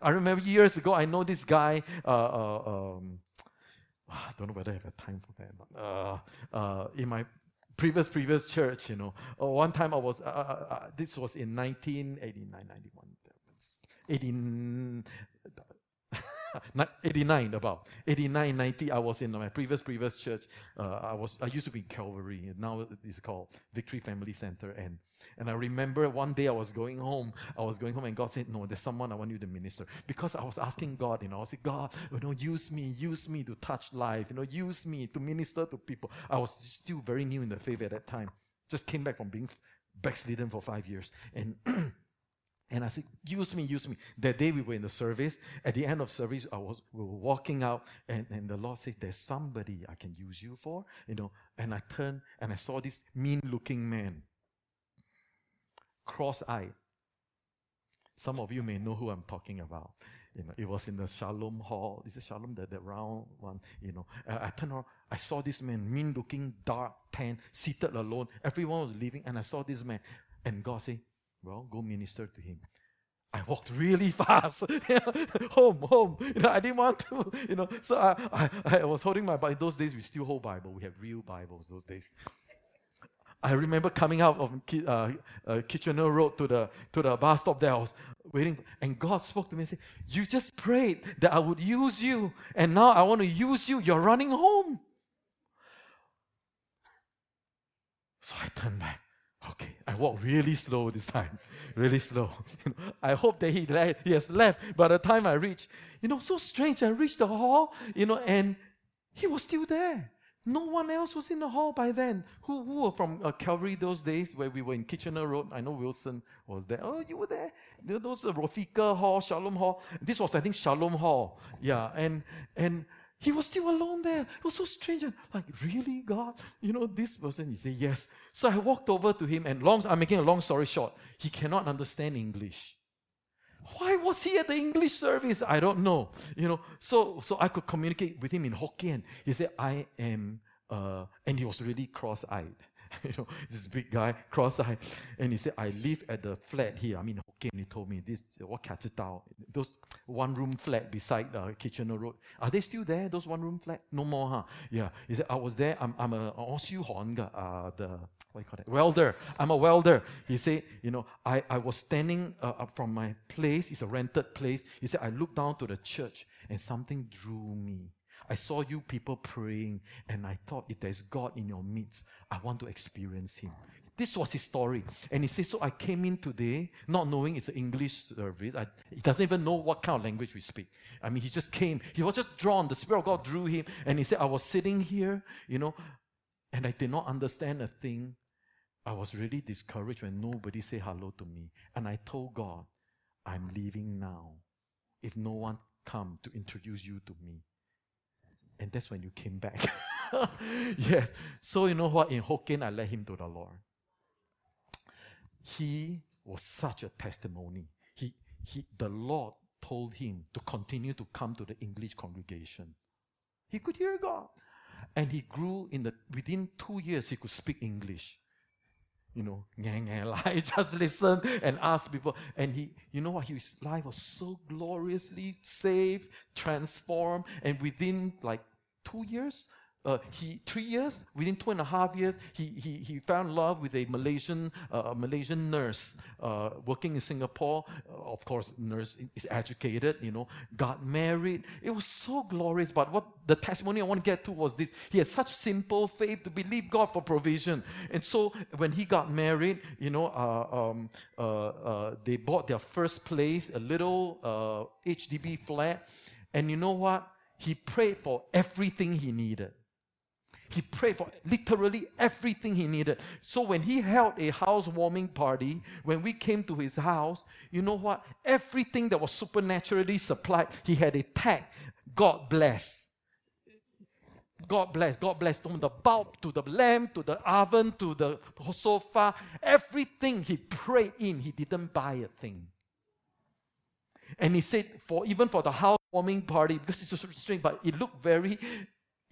I remember years ago, I know this guy. Uh, uh, um, I don't know whether I have time for that. Uh, uh, in my previous previous church, you know, uh, one time I was. Uh, this was in 1989, 91, 18, 89 about. 89 90 i was in my previous previous church. Uh, i was i used to be in calvary. Now it's called victory family center. And and i remember one day i was going home. I was going home and god said no there's someone i want you to minister. Because i was asking god you know i like god you know use me use me to touch life you know use me to minister to people. I was still very new in the faith at that time. Just came back from being backslidden for five years. And And I said, use me, use me. That day we were in the service. At the end of service, I was we were walking out, and, and the Lord said, There's somebody I can use you for. You know, and I turned and I saw this mean-looking man. Cross-eyed. Some of you may know who I'm talking about. You know, it was in the Shalom Hall. This is it Shalom, the, the round one? You know, I turned around. I saw this man, mean-looking, dark, tan, seated alone. Everyone was leaving, and I saw this man. And God said, well, go minister to him. I walked really fast. home, home. You know, I didn't want to, you know. So I, I, I was holding my Bible. Those days we still hold Bible. We have real Bibles those days. I remember coming out of uh, uh, Kitchener Road to the to the bus stop there. I was waiting, and God spoke to me and said, "You just prayed that I would use you, and now I want to use you. You're running home." So I turned back. Okay, I walk really slow this time, really slow. I hope that he, he has left by the time I reach. You know, so strange. I reached the hall, you know, and he was still there. No one else was in the hall by then. Who, who were from uh, Calvary those days where we were in Kitchener Road? I know Wilson was there. Oh, you were there. Those uh, Rofika Hall, Shalom Hall. This was, I think, Shalom Hall. Yeah, and and he was still alone there. It was so strange. Like, really, God? You know, this person, he said, yes. So I walked over to him, and long, I'm making a long story short. He cannot understand English. Why was he at the English service? I don't know. You know, so so I could communicate with him in Hokkien. He said, "I am," uh, and he was really cross-eyed. you know, this big guy, cross-eyed, and he said, "I live at the flat here." I mean, Hokkien. He told me this what Katitao, those one-room flat beside uh, Kitchener Road. Are they still there? Those one-room flat? No more, huh? Yeah. He said, "I was there. I'm I'm a uh, the what do you call that? Welder. I'm a welder. He said, you know, I, I was standing uh, up from my place. It's a rented place. He said, I looked down to the church and something drew me. I saw you people praying and I thought if there's God in your midst, I want to experience Him. This was his story. And he says, So I came in today not knowing it's an English service. I, he doesn't even know what kind of language we speak. I mean, he just came. He was just drawn. The Spirit of God drew him. And he said, I was sitting here, you know, and I did not understand a thing. I was really discouraged when nobody said hello to me. And I told God, I'm leaving now. If no one come to introduce you to me. And that's when you came back. yes. So you know what? In Hokkien, I led him to the Lord. He was such a testimony. He, he, the Lord told him to continue to come to the English congregation. He could hear God. And he grew in the within two years he could speak English you know, I just listen and ask people. And he, you know what, his life was so gloriously saved, transformed, and within like two years, uh, he three years within two and a half years he he, he found love with a Malaysian uh, Malaysian nurse uh, working in Singapore. Uh, of course nurse is educated you know got married. It was so glorious. But what the testimony I want to get to was this. He had such simple faith to believe God for provision. And so when he got married you know uh, um, uh, they bought their first place a little HDB flat. And you know what he prayed for everything he needed he prayed for literally everything he needed. So when he held a housewarming party, when we came to his house, you know what? Everything that was supernaturally supplied, he had a tag God bless. God bless, God bless. From the bulb to the lamp to the oven to the sofa, everything he prayed in, he didn't buy a thing. And he said, for even for the housewarming party, because it's so strange, but it looked very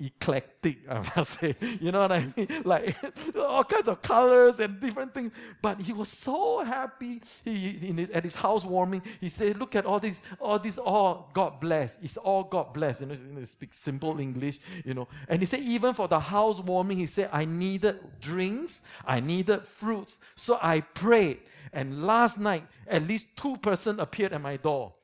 eclectic, I must say. You know what I mean? Like all kinds of colors and different things. But he was so happy. He, his, at his housewarming, he said, Look at all these, all these, all God bless. It's all God bless. You know, he speaks simple English, you know. And he said, even for the housewarming, he said, I needed drinks, I needed fruits. So I prayed. And last night, at least two person appeared at my door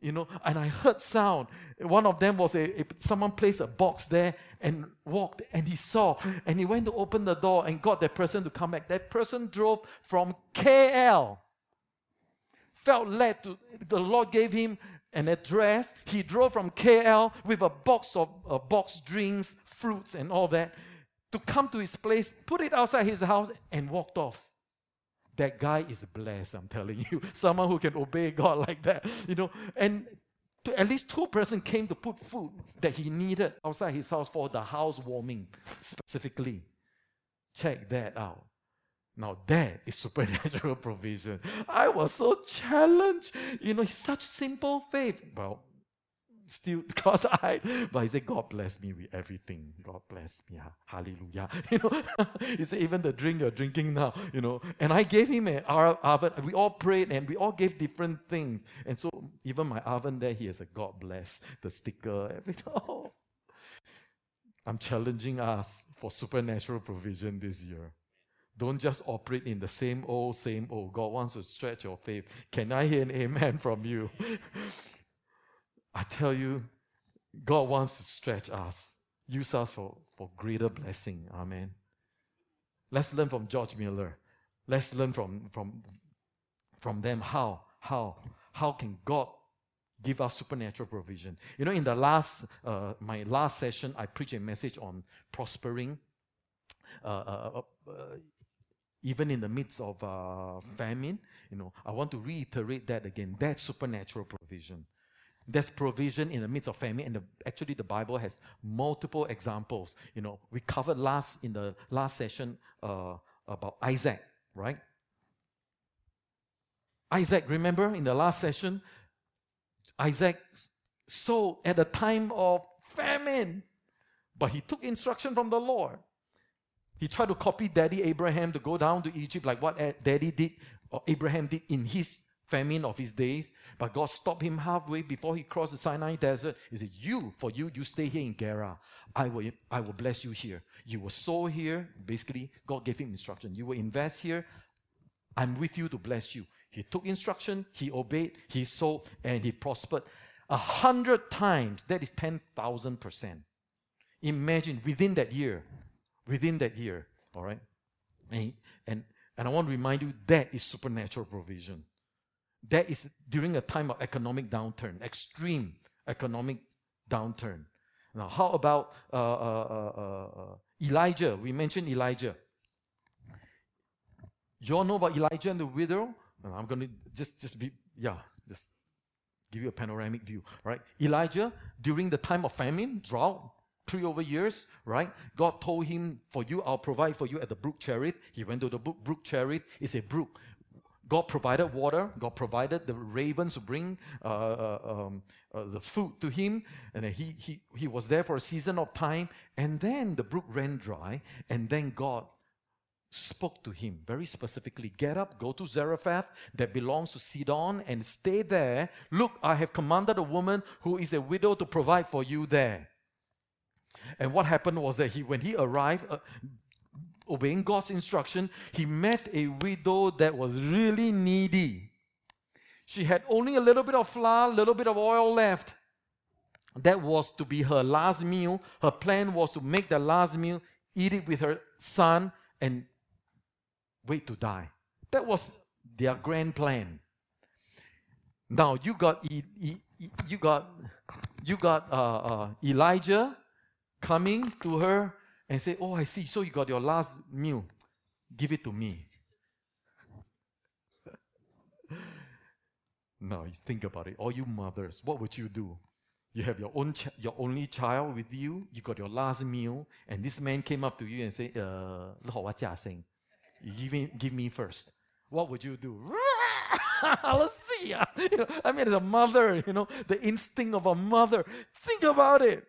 you know, and I heard sound. One of them was a, a, someone placed a box there and walked, and he saw, and he went to open the door and got that person to come back. That person drove from KL. Felt led to the Lord gave him an address. He drove from KL with a box of uh, box drinks, fruits, and all that to come to his place, put it outside his house, and walked off that guy is blessed, I'm telling you. Someone who can obey God like that, you know. And at least two person came to put food that he needed outside his house for the housewarming specifically. Check that out. Now that is supernatural provision. I was so challenged. You know, such simple faith. Well, still cross-eyed. But he said, God bless me with everything. God bless me. Hallelujah. You know, he said, even the drink you're drinking now, you know. And I gave him an oven. We all prayed and we all gave different things. And so even my oven there, he has a God bless, the sticker, everything. Oh. I'm challenging us for supernatural provision this year. Don't just operate in the same old, same old. God wants to stretch your faith. Can I hear an amen from you? I tell you, God wants to stretch us, use us for, for greater blessing. Amen. Let's learn from George Mueller. Let's learn from, from, from them how, how, how can God give us supernatural provision. You know, in the last, uh, my last session, I preached a message on prospering. Uh, uh, uh, uh even in the midst of uh, famine, you know, I want to reiterate that again. That's supernatural provision. There's provision in the midst of famine, and the, actually, the Bible has multiple examples. You know, we covered last in the last session uh, about Isaac, right? Isaac, remember in the last session, Isaac sowed at a time of famine, but he took instruction from the Lord. He tried to copy daddy Abraham to go down to Egypt like what eh, daddy did or Abraham did in his famine of his days. But God stopped him halfway before he crossed the Sinai desert. He said, You, for you, you stay here in Gerar. I will, I will bless you here. You will sow here. Basically, God gave him instruction. You will invest here. I'm with you to bless you. He took instruction, he obeyed, he sowed, and he prospered. A hundred times, that is 10,000%. Imagine within that year, within that year, all right? And, and, and I want to remind you that is supernatural provision. That is during a time of economic downturn, extreme economic downturn. Now, how about uh, uh, uh, uh Elijah? We mentioned Elijah. You all know about Elijah and the widow? I'm going to just, just be, yeah, just give you a panoramic view, right? Elijah, during the time of famine, drought, three over years, right? God told him, For you, I'll provide for you at the brook Cherith. He went to the brook, brook Cherith. It's a brook. God provided water. God provided the ravens to bring uh, uh, um, uh, the food to him. And he, he, he was there for a season of time. And then the brook ran dry. And then God spoke to him very specifically Get up, go to Zarephath that belongs to Sidon, and stay there. Look, I have commanded a woman who is a widow to provide for you there. And what happened was that he, when he arrived, uh, obeying God's instruction, he met a widow that was really needy. She had only a little bit of flour, a little bit of oil left. That was to be her last meal. Her plan was to make the last meal, eat it with her son, and wait to die. That was their grand plan. Now you got you got you got uh, uh, Elijah coming to her and say, "Oh, I see. So you got your last meal. Give it to me." now you think about it. All you mothers, what would you do? You have your own, ch- your only child with you. You got your last meal, and this man came up to you and say, "Uh, give me, give me first. What would you do? Let's see. You know, I mean, as a mother, you know, the instinct of a mother. Think about it.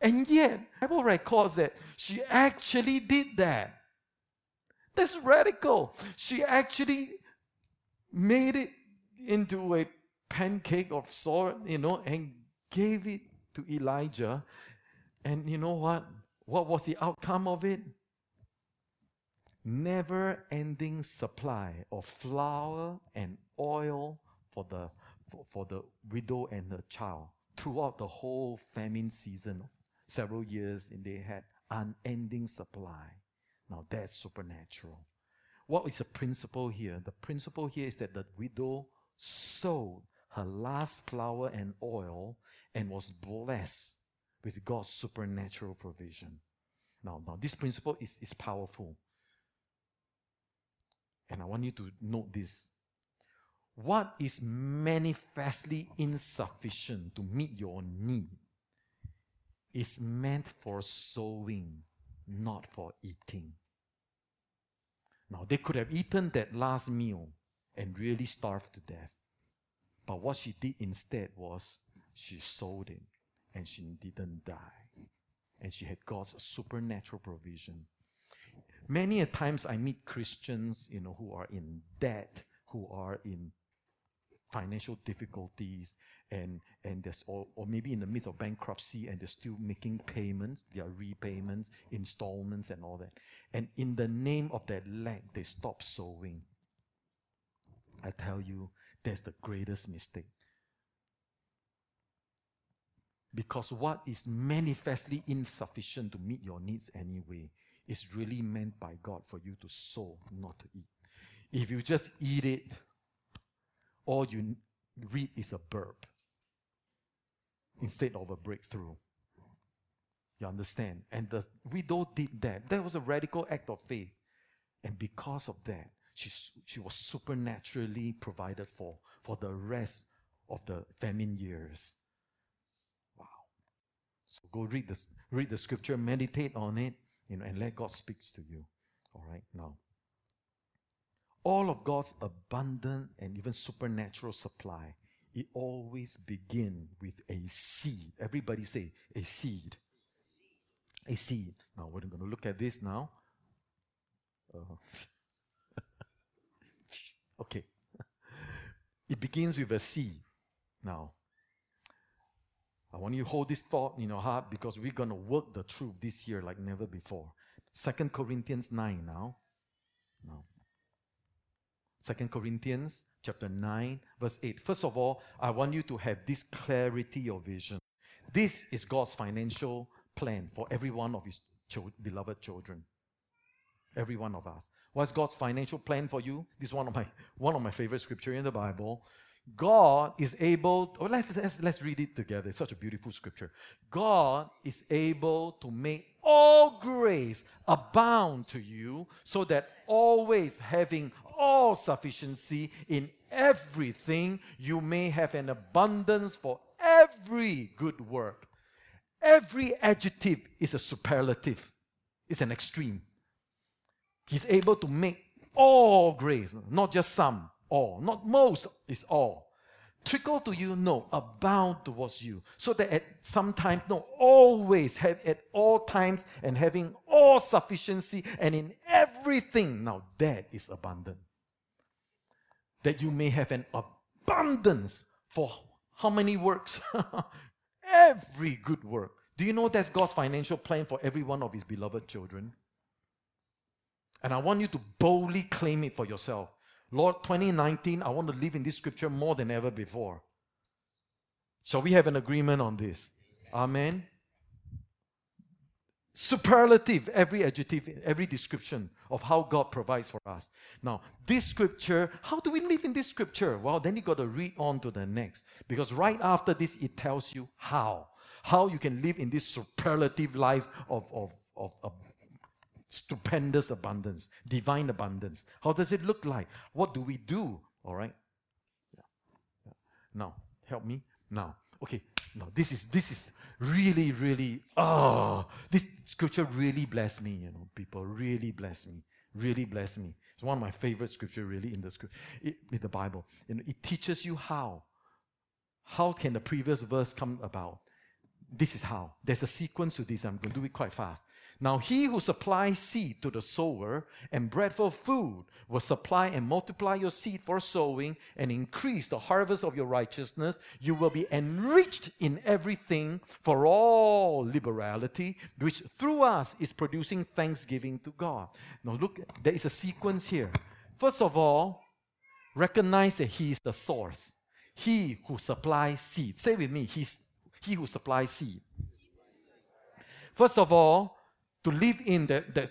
And yet, Bible records that she actually did that. That's radical. She actually made it into a pancake of sort, you know, and gave it to Elijah. And you know what? What was the outcome of it? never ending supply of flour and oil for the, for, for the widow and her child throughout the whole famine season, several years, and they had unending supply. Now that's supernatural. What is the principle here? The principle here is that the widow sowed her last flour and oil and was blessed with God's supernatural provision. Now, now this principle is, is powerful. And I want you to note this. What is manifestly insufficient to meet your need is meant for sowing, not for eating. Now, they could have eaten that last meal and really starved to death. But what she did instead was she sowed it and she didn't die. And she had God's supernatural provision Many a times I meet Christians, you know, who are in debt, who are in financial difficulties, and and there's or, or maybe in the midst of bankruptcy, and they're still making payments, their repayments, installments, and all that. And in the name of that lack, they stop sowing. I tell you, that's the greatest mistake. Because what is manifestly insufficient to meet your needs anyway is really meant by God for you to sow, not to eat. If you just eat it, all you reap is a burp. Instead of a breakthrough. You understand? And the widow did that. That was a radical act of faith. And because of that, she, she was supernaturally provided for for the rest of the famine years. Wow. So go read the, read the scripture, meditate on it, you know, and let God speak to you. All right, now. All of God's abundant and even supernatural supply, it always begin with a seed. Everybody say a seed. A seed. Now we're going to look at this now. Uh, okay. It begins with a seed. Now, I want you to hold this thought in your heart because we're going to work the truth this year like never before. Second Corinthians 9 now. Now. Second Corinthians chapter 9, verse 8. First of all, I want you to have this clarity of vision. This is God's financial plan for every one of his beloved children. Every one of us. What's God's financial plan for you? This is one of my one of my favorite scripture in the Bible. God is able, oh, let's, let's, let's read it together. It's such a beautiful scripture. God is able to make all grace abound to you, so that always having all sufficiency in everything, you may have an abundance for every good work. Every adjective is a superlative, it's an extreme. He's able to make all grace, not just some, all. Not most, is all. Trickle to you, no, abound towards you. So that at some time, no, always have at all times and having all sufficiency and in everything. Now that is abundant. That you may have an abundance for how many works? Every good work. Do you know that's God's financial plan for every one of his beloved children? And I want you to boldly claim it for yourself. Lord, 2019, I want to live in this scripture more than ever before. Shall we have an agreement on this? Amen. Superlative, every adjective, every description of how God provides for us. Now, this scripture, how do we live in this scripture? Well, then you got to read on to the next. Because right after this, it tells you how. How you can live in this superlative life of, of, of, of stupendous abundance, divine abundance. How does it look like? What do we do? All right. Yeah. Now, help me. Now, okay. Now, this is this is really, really. Oh, this scripture really blessed me. You know, people really bless me. Really bless me. It's one of my favorite scripture, really, in the script, in the Bible. You know, it teaches you how. How can the previous verse come about? This is how. There's a sequence to this. I'm going to do it quite fast. Now, he who supplies seed to the sower and bread for food will supply and multiply your seed for sowing and increase the harvest of your righteousness. You will be enriched in everything for all liberality, which through us is producing thanksgiving to God. Now, look, there is a sequence here. First of all, recognize that He is the source. He who supplies seed. Say with me, He's He who supplies seed. First of all, to live in that, that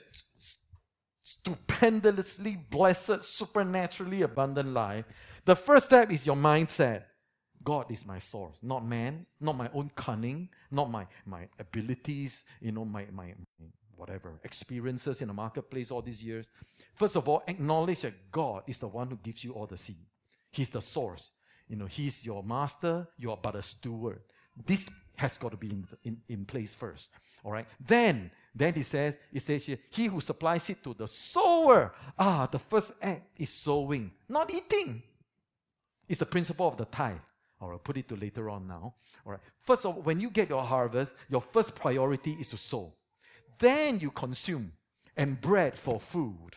stupendously blessed, supernaturally abundant life, the first step is your mindset. God is my source, not man, not my own cunning, not my, my abilities, you know, my, my, my whatever experiences in the marketplace all these years. First of all, acknowledge that God is the one who gives you all the seed. He's the source. You know, He's your master, you are but a steward. This has got to be in, in, in place first. All right. Then then he says, it says here, he who supplies it to the sower. Ah, the first act is sowing, not eating. It's the principle of the tithe. All right, put it to later on now. All right. First of all, when you get your harvest, your first priority is to sow. Then you consume and bread for food.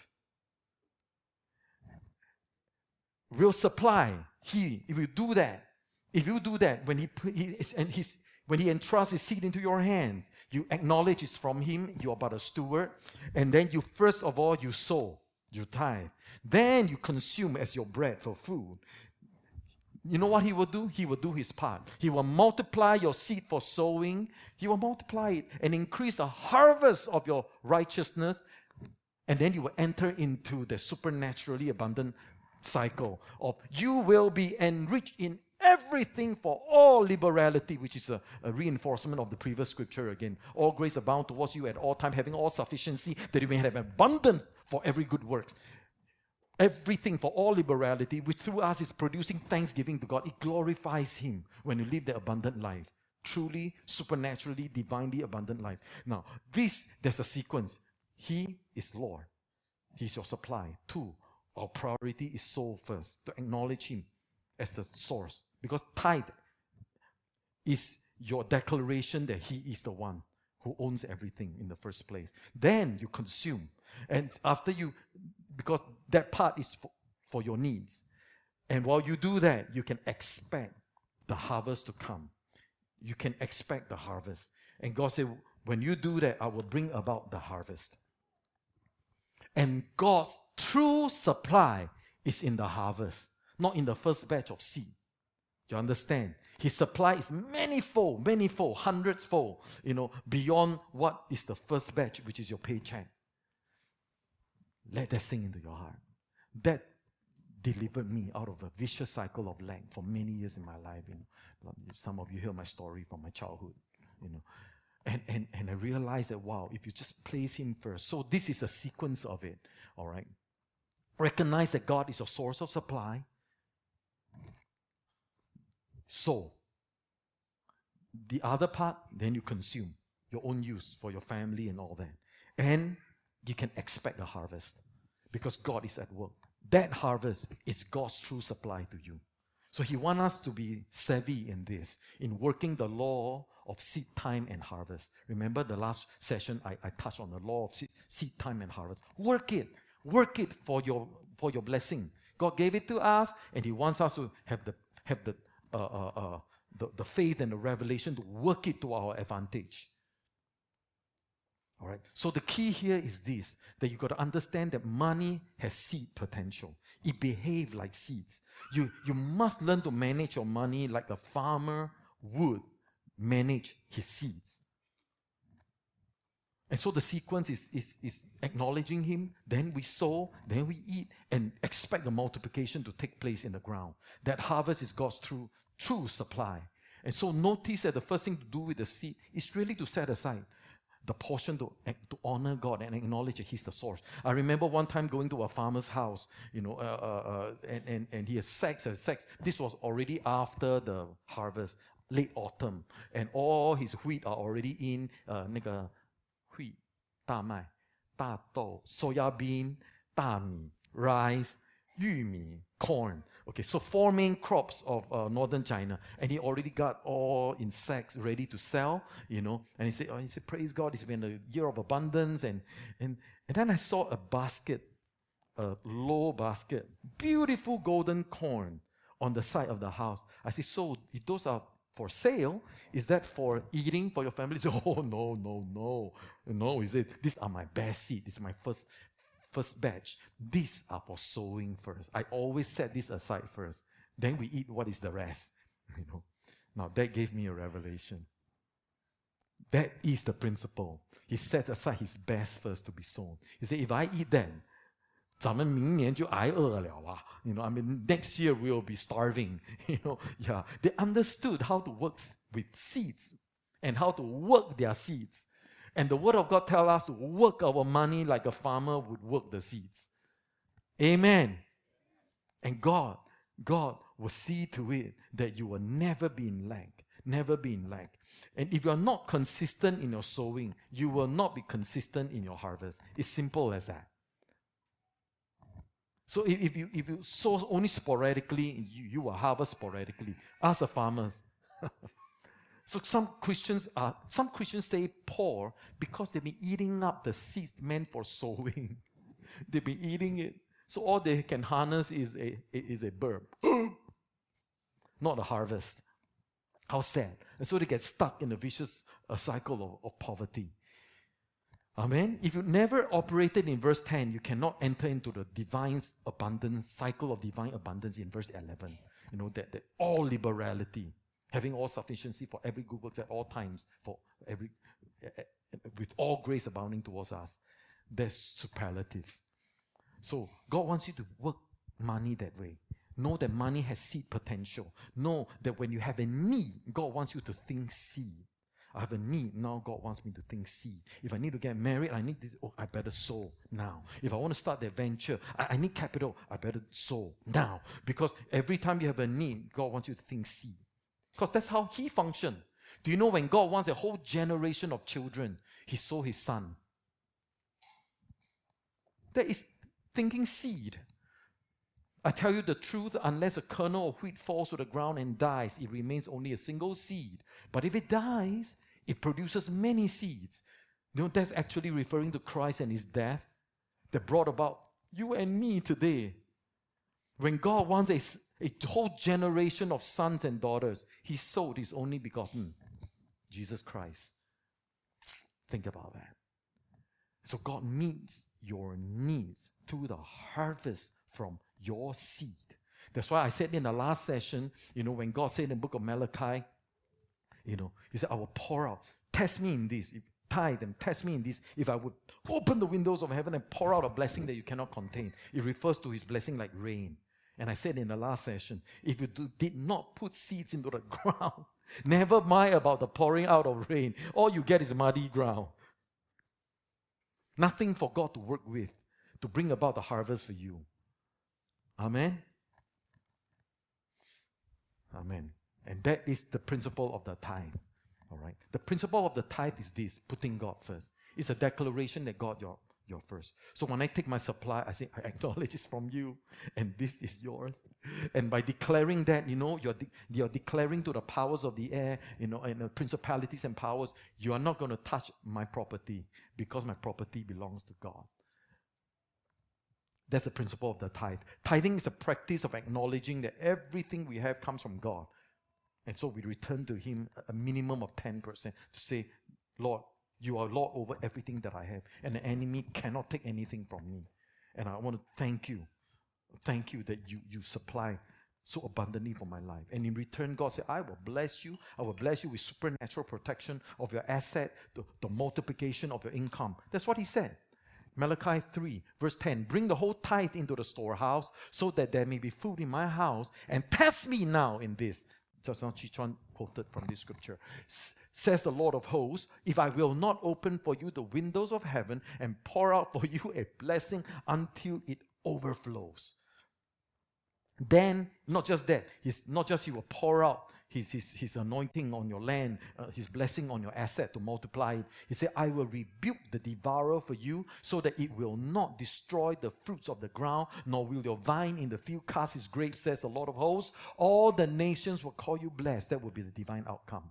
Will supply. He, if you do that, if you do that, when he, he and when he entrusts his seed into your hands, you acknowledge it's from him, you are but a steward, and then you first of all you sow, you tithe. Then you consume as your bread for food. You know what he will do? He will do his part. He will multiply your seed for sowing. He will multiply it and increase the harvest of your righteousness. And then you will enter into the supernaturally abundant cycle of you will be enriched in everything for all liberality, which is a, a, reinforcement of the previous scripture again. All grace abound towards you at all time, having all sufficiency, that you may have abundance for every good works. Everything for all liberality, which through us is producing thanksgiving to God. It glorifies Him when you live the abundant life. Truly, supernaturally, divinely abundant life. Now, this, there's a sequence. He is Lord. He's your supply. Two, our priority is soul first, to acknowledge Him as the source. Because tithe is your declaration that He is the one who owns everything in the first place. Then you consume. And after you, because that part is for, for your needs. And while you do that, you can expect the harvest to come. You can expect the harvest. And God said, when you do that, I will bring about the harvest. And God's true supply is in the harvest, not in the first batch of seed. You understand? His supply is manifold, manifold, hundreds fold, you know, beyond what is the first batch, which is your paycheck. Let that sink into your heart. That delivered me out of a vicious cycle of lack for many years in my life. You know, some of you hear my story from my childhood. You know, and, and, and I realized that, wow, if you just place Him first. So this is a sequence of it, all right? Recognize that God is your source of supply. So, the other part, then you consume your own use for your family and all that. And you can expect a harvest because God is at work. That harvest is God's true supply to you. So He wants us to be savvy in this, in working the law of seed time and harvest. Remember the last session I, I touched on the law of seed, seed time and harvest. Work it. Work it for your for your blessing. God gave it to us, and He wants us to have the have the uh, uh, uh, the, the faith and the revelation to work it to our advantage. All right. So the key here is this that you got to understand that money has seed potential. It behaves like seeds. You, you must learn to manage your money like a farmer would manage his seeds. And so the sequence is, is, is acknowledging him, then we sow, then we eat, and expect the multiplication to take place in the ground. That harvest is God's true, true supply. And so notice that the first thing to do with the seed is really to set aside the portion to, to honor God and acknowledge that He's the source. I remember one time going to a farmer's house, you know, uh, uh, uh, and, and, and he has sacks and sacks. This was already after the harvest, late autumn, and all his wheat are already in uh, wheat, 大麦,大豆, soya bean, 大米, rice, 玉米, corn. Okay, so four main crops of uh, northern China, and he already got all insects ready to sell, you know. And he said, oh, he said, praise God, it's been a year of abundance. And, and, and then I saw a basket, a low basket, beautiful golden corn on the side of the house. I said, so if those are for sale, is that for eating for your family? Oh, no, no, no. No, is it? these are my best seed. This is my first first batch. These are for sowing first. I always set this aside first. Then we eat what is the rest. You know. Now that gave me a revelation. That is the principle. He set aside his best first to be sown. He said, if I eat that, 咱们明年就挨饿了啊. You know, I mean, next year we will be starving. You know, yeah. They understood how to work with seeds and how to work their seeds. And the Word of God tells us to work our money like a farmer would work the seeds. Amen. And God, God will see to it that you will never be in lack. Never be in lack. And if you are not consistent in your sowing, you will not be consistent in your harvest. It's simple as that. So if, if you if you sow only sporadically, you, you will harvest sporadically. Ask the farmers. So some Christians are some Christians say poor because they've been eating up the seeds meant for sowing. they've been eating it. So all they can harness is a is a burp, not a harvest. How sad. And so they get stuck in a vicious uh, cycle of, of poverty. Amen. If you never operated in verse 10, you cannot enter into the divine abundance, cycle of divine abundance in verse 11. You know, that, that all liberality having all sufficiency for every good works at all times, for every eh, eh, eh, with all grace abounding towards us. That's superlative. So God wants you to work money that way. Know that money has seed potential. Know that when you have a need, God wants you to think seed. I have a need. Now God wants me to think seed. If I need to get married, I need this. Oh, I better sow now. If I want to start the venture, I, I need capital. I better sow now. Because every time you have a need, God wants you to think seed. Because that's how He functioned. Do you know when God wants a whole generation of children, He sowed His Son? That is thinking seed. I tell you the truth, unless a kernel of wheat falls to the ground and dies, it remains only a single seed. But if it dies, it produces many seeds. You know, that's actually referring to Christ and his death that brought about you and me today. When God wants a, a whole generation of sons and daughters, he sowed his only begotten, Jesus Christ. Think about that. So God meets your needs through the harvest from your seed. That's why I said in the last session, you know, when God said in the book of Malachi, you know, He said, I will pour out, test me in this, tithe and test me in this. If I would open the windows of heaven and pour out a blessing that you cannot contain, it refers to His blessing like rain. And I said in the last session, if you do, did not put seeds into the ground, never mind about the pouring out of rain, all you get is muddy ground. Nothing for God to work with to bring about the harvest for you. Amen. Amen. And that is the principle of the tithe. All right. The principle of the tithe is this putting God first. It's a declaration that God, you're, you're first. So when I take my supply, I say, I acknowledge it's from you, and this is yours. And by declaring that, you know, you're, de- you're declaring to the powers of the air, you know, and the principalities and powers, you are not going to touch my property because my property belongs to God. That's the principle of the tithe. Tithing is a practice of acknowledging that everything we have comes from God. And so we return to Him a minimum of 10% to say, Lord, you are Lord over everything that I have, and the enemy cannot take anything from me. And I want to thank you. Thank you that you, you supply so abundantly for my life. And in return, God said, I will bless you. I will bless you with supernatural protection of your asset, the, the multiplication of your income. That's what He said. Malachi 3, verse 10 Bring the whole tithe into the storehouse so that there may be food in my house, and test me now in this. Just now, Chi quoted from this scripture. Says the Lord of hosts, if I will not open for you the windows of heaven and pour out for you a blessing until it overflows. Then, not just that, he's not just he will pour out his, his, his anointing on your land, uh, his blessing on your asset to multiply it. He said, I will rebuke the devourer for you so that it will not destroy the fruits of the ground, nor will your vine in the field cast his grapes, says a Lord of hosts. All the nations will call you blessed. That will be the divine outcome.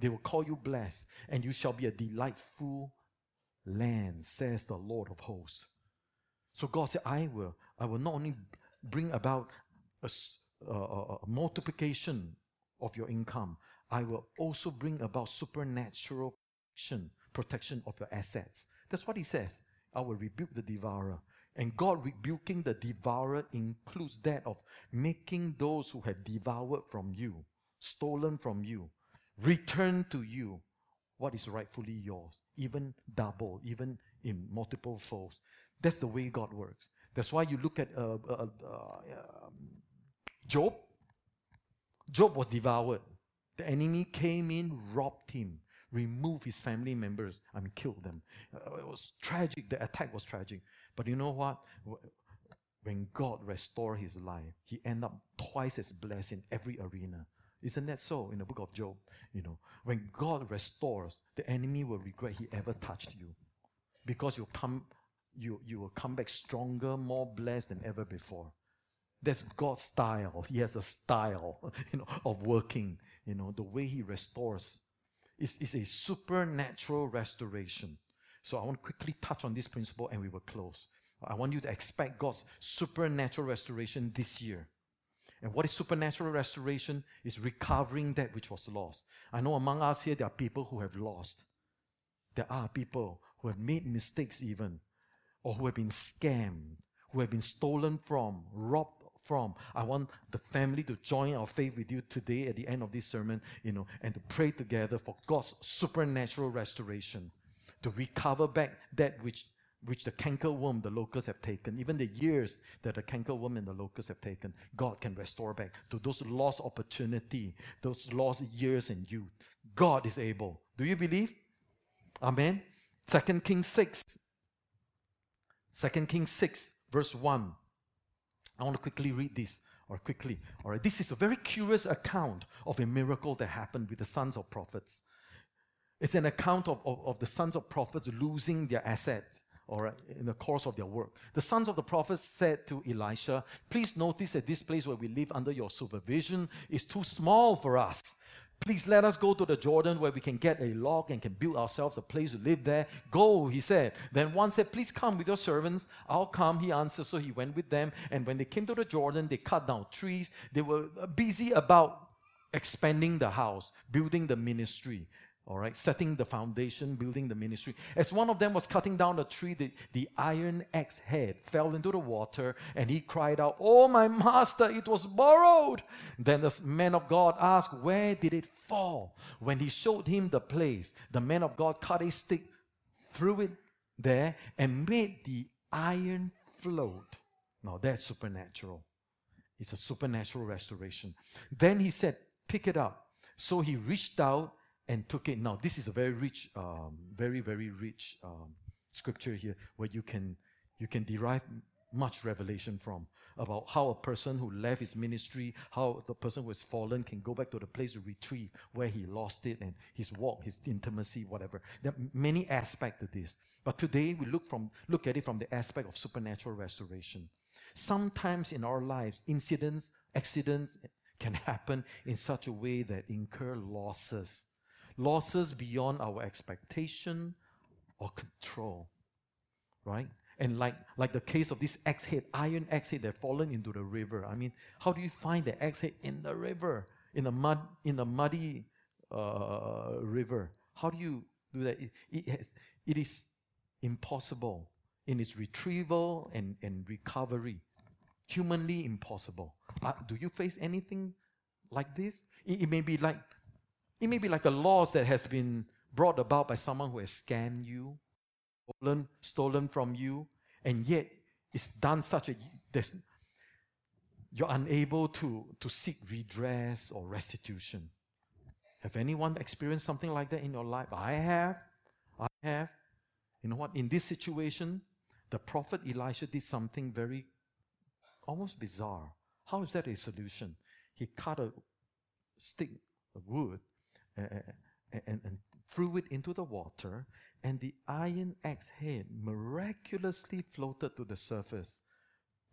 They will call you blessed, and you shall be a delightful land, says the Lord of hosts. So God said, I will, I will not only bring about a, a, a multiplication of your income, I will also bring about supernatural protection, protection of your assets. That's what he says. I will rebuke the devourer. And God rebuking the devourer includes that of making those who have devoured from you, stolen from you, return to you what is rightfully yours, even double, even in multiple folds. That's the way God works. That's why you look at uh, uh, uh, um, Job. Job was devoured. The enemy came in, robbed him, removed his family members, I mean, killed them. Uh, it was tragic. The attack was tragic. But you know what? When God restored his life, he ended up twice as blessed in every arena. Isn't that so in the book of Job? You know, when God restores, the enemy will regret he ever touched you. Because you'll come, you, you will come back stronger, more blessed than ever before. That's God's style. He has a style, you know, of working. You know, the way He restores is, is a supernatural restoration. So I want to quickly touch on this principle and we will close. I want you to expect God's supernatural restoration this year. And what is supernatural restoration? Is recovering that which was lost. I know among us here there are people who have lost. There are people who have made mistakes even, or who have been scammed, who have been stolen from, robbed from. I want the family to join our faith with you today at the end of this sermon, you know, and to pray together for God's supernatural restoration, to recover back that which which the canker worm, the locusts have taken, even the years that the canker worm and the locusts have taken, God can restore back to those lost opportunity, those lost years in youth. God is able. Do you believe? Amen. Second Kings 6. 2 Kings 6, verse 1. I want to quickly read this, or quickly. All right, this is a very curious account of a miracle that happened with the sons of prophets. It's an account of, of, of the sons of prophets losing their assets or in the course of their work. The sons of the prophets said to Elisha, Please notice that this place where we live under your supervision is too small for us. Please let us go to the Jordan where we can get a log and can build ourselves a place to live there. Go, he said. Then one said, Please come with your servants. I'll come, he answered. So he went with them. And when they came to the Jordan, they cut down trees. They were busy about expanding the house, building the ministry all right, setting the foundation, building the ministry. As one of them was cutting down a tree, the, the iron axe head fell into the water, and he cried out, Oh, my master, it was borrowed. Then the man of God asked, Where did it fall? When he showed him the place, the man of God cut a stick, threw it there, and made the iron float. Now that's supernatural. It's a supernatural restoration. Then he said, Pick it up. So he reached out and took it. Now, this is a very rich, um, very, very rich um, scripture here where you can, you can derive much revelation from about how a person who left his ministry, how the person who has fallen can go back to the place to retrieve where he lost it and his walk, his intimacy, whatever. There are many aspects to this. But today we look from look at it from the aspect of supernatural restoration. Sometimes in our lives, incidents, accidents can happen in such a way that incur losses losses beyond our expectation or control. Right? And like, like the case of this axe head, iron axe head that fallen into the river. I mean, how do you find the axe head in the river, in a mud, in a muddy uh, river? How do you do that? It, it, has, it is impossible in its retrieval and, and recovery. Humanly impossible. Uh, do you face anything like this? It, it may be like it may be like a loss that has been brought about by someone who has scammed you, stolen, stolen from you, and yet it's done such a you're unable to, to seek redress or restitution. Have anyone experienced something like that in your life? I have. I have. You know what? In this situation, the prophet Elisha did something very almost bizarre. How is that a solution? He cut a stick of wood and, and threw it into the water, and the iron axe head miraculously floated to the surface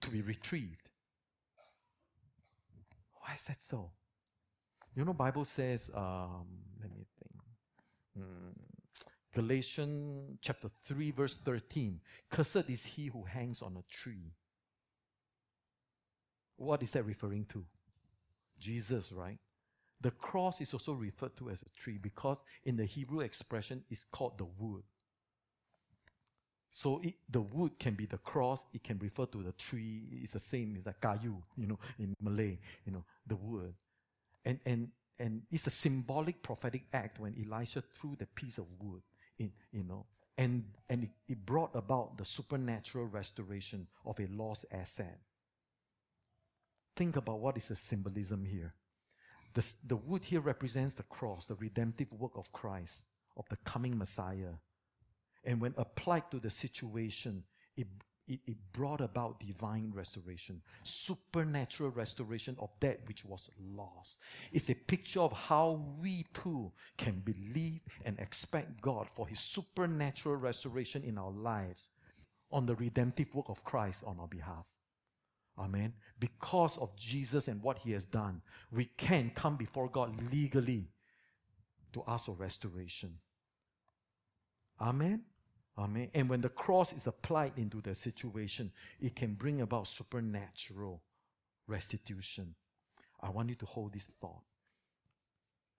to be retrieved. Why is that so? You know, Bible says, um, let me think. Hmm. Galatians chapter 3, verse 13. Cursed is he who hangs on a tree. What is that referring to? Jesus, right? The cross is also referred to as a tree because in the Hebrew expression it's called the wood. So it, the wood can be the cross, it can refer to the tree, it's the same, it's like kayu, you know, in Malay, you know, the wood. And and and it's a symbolic prophetic act when Elisha threw the piece of wood in, you know, and and it, it brought about the supernatural restoration of a lost asset. Think about what is the symbolism here. The, the wood here represents the cross, the redemptive work of Christ, of the coming Messiah. And when applied to the situation, it, it, it, brought about divine restoration, supernatural restoration of that which was lost. It's a picture of how we too can believe and expect God for His supernatural restoration in our lives on the redemptive work of Christ on our behalf. Amen. Because of Jesus and what he has done, we can come before God legally to ask for restoration. Amen. Amen. And when the cross is applied into the situation, it can bring about supernatural restitution. I want you to hold this thought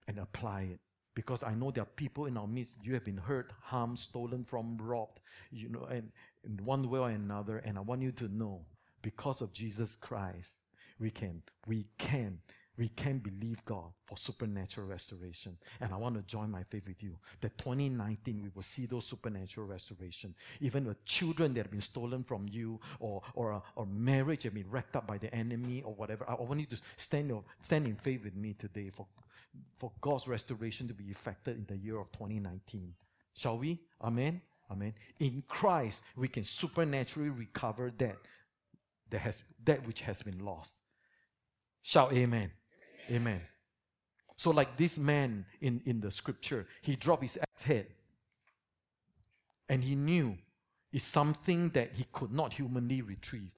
and apply it. Because I know there are people in our midst, you have been hurt, harmed, stolen from, robbed, you know, and in one way or another. And I want you to know because of Jesus Christ, we can, we can we can believe God for supernatural restoration. And I want to join my faith with you that 2019 we will see those supernatural restoration. Even the children that have been stolen from you or, or, or marriage have been wrecked up by the enemy or whatever. I want you to stand, stand in faith with me today for, for God's restoration to be effected in the year of 2019. Shall we? Amen. Amen. In Christ, we can supernaturally recover that that has that which has been lost. Shout amen. Amen. So, like this man in, in the scripture, he dropped his axe head and he knew it's something that he could not humanly retrieve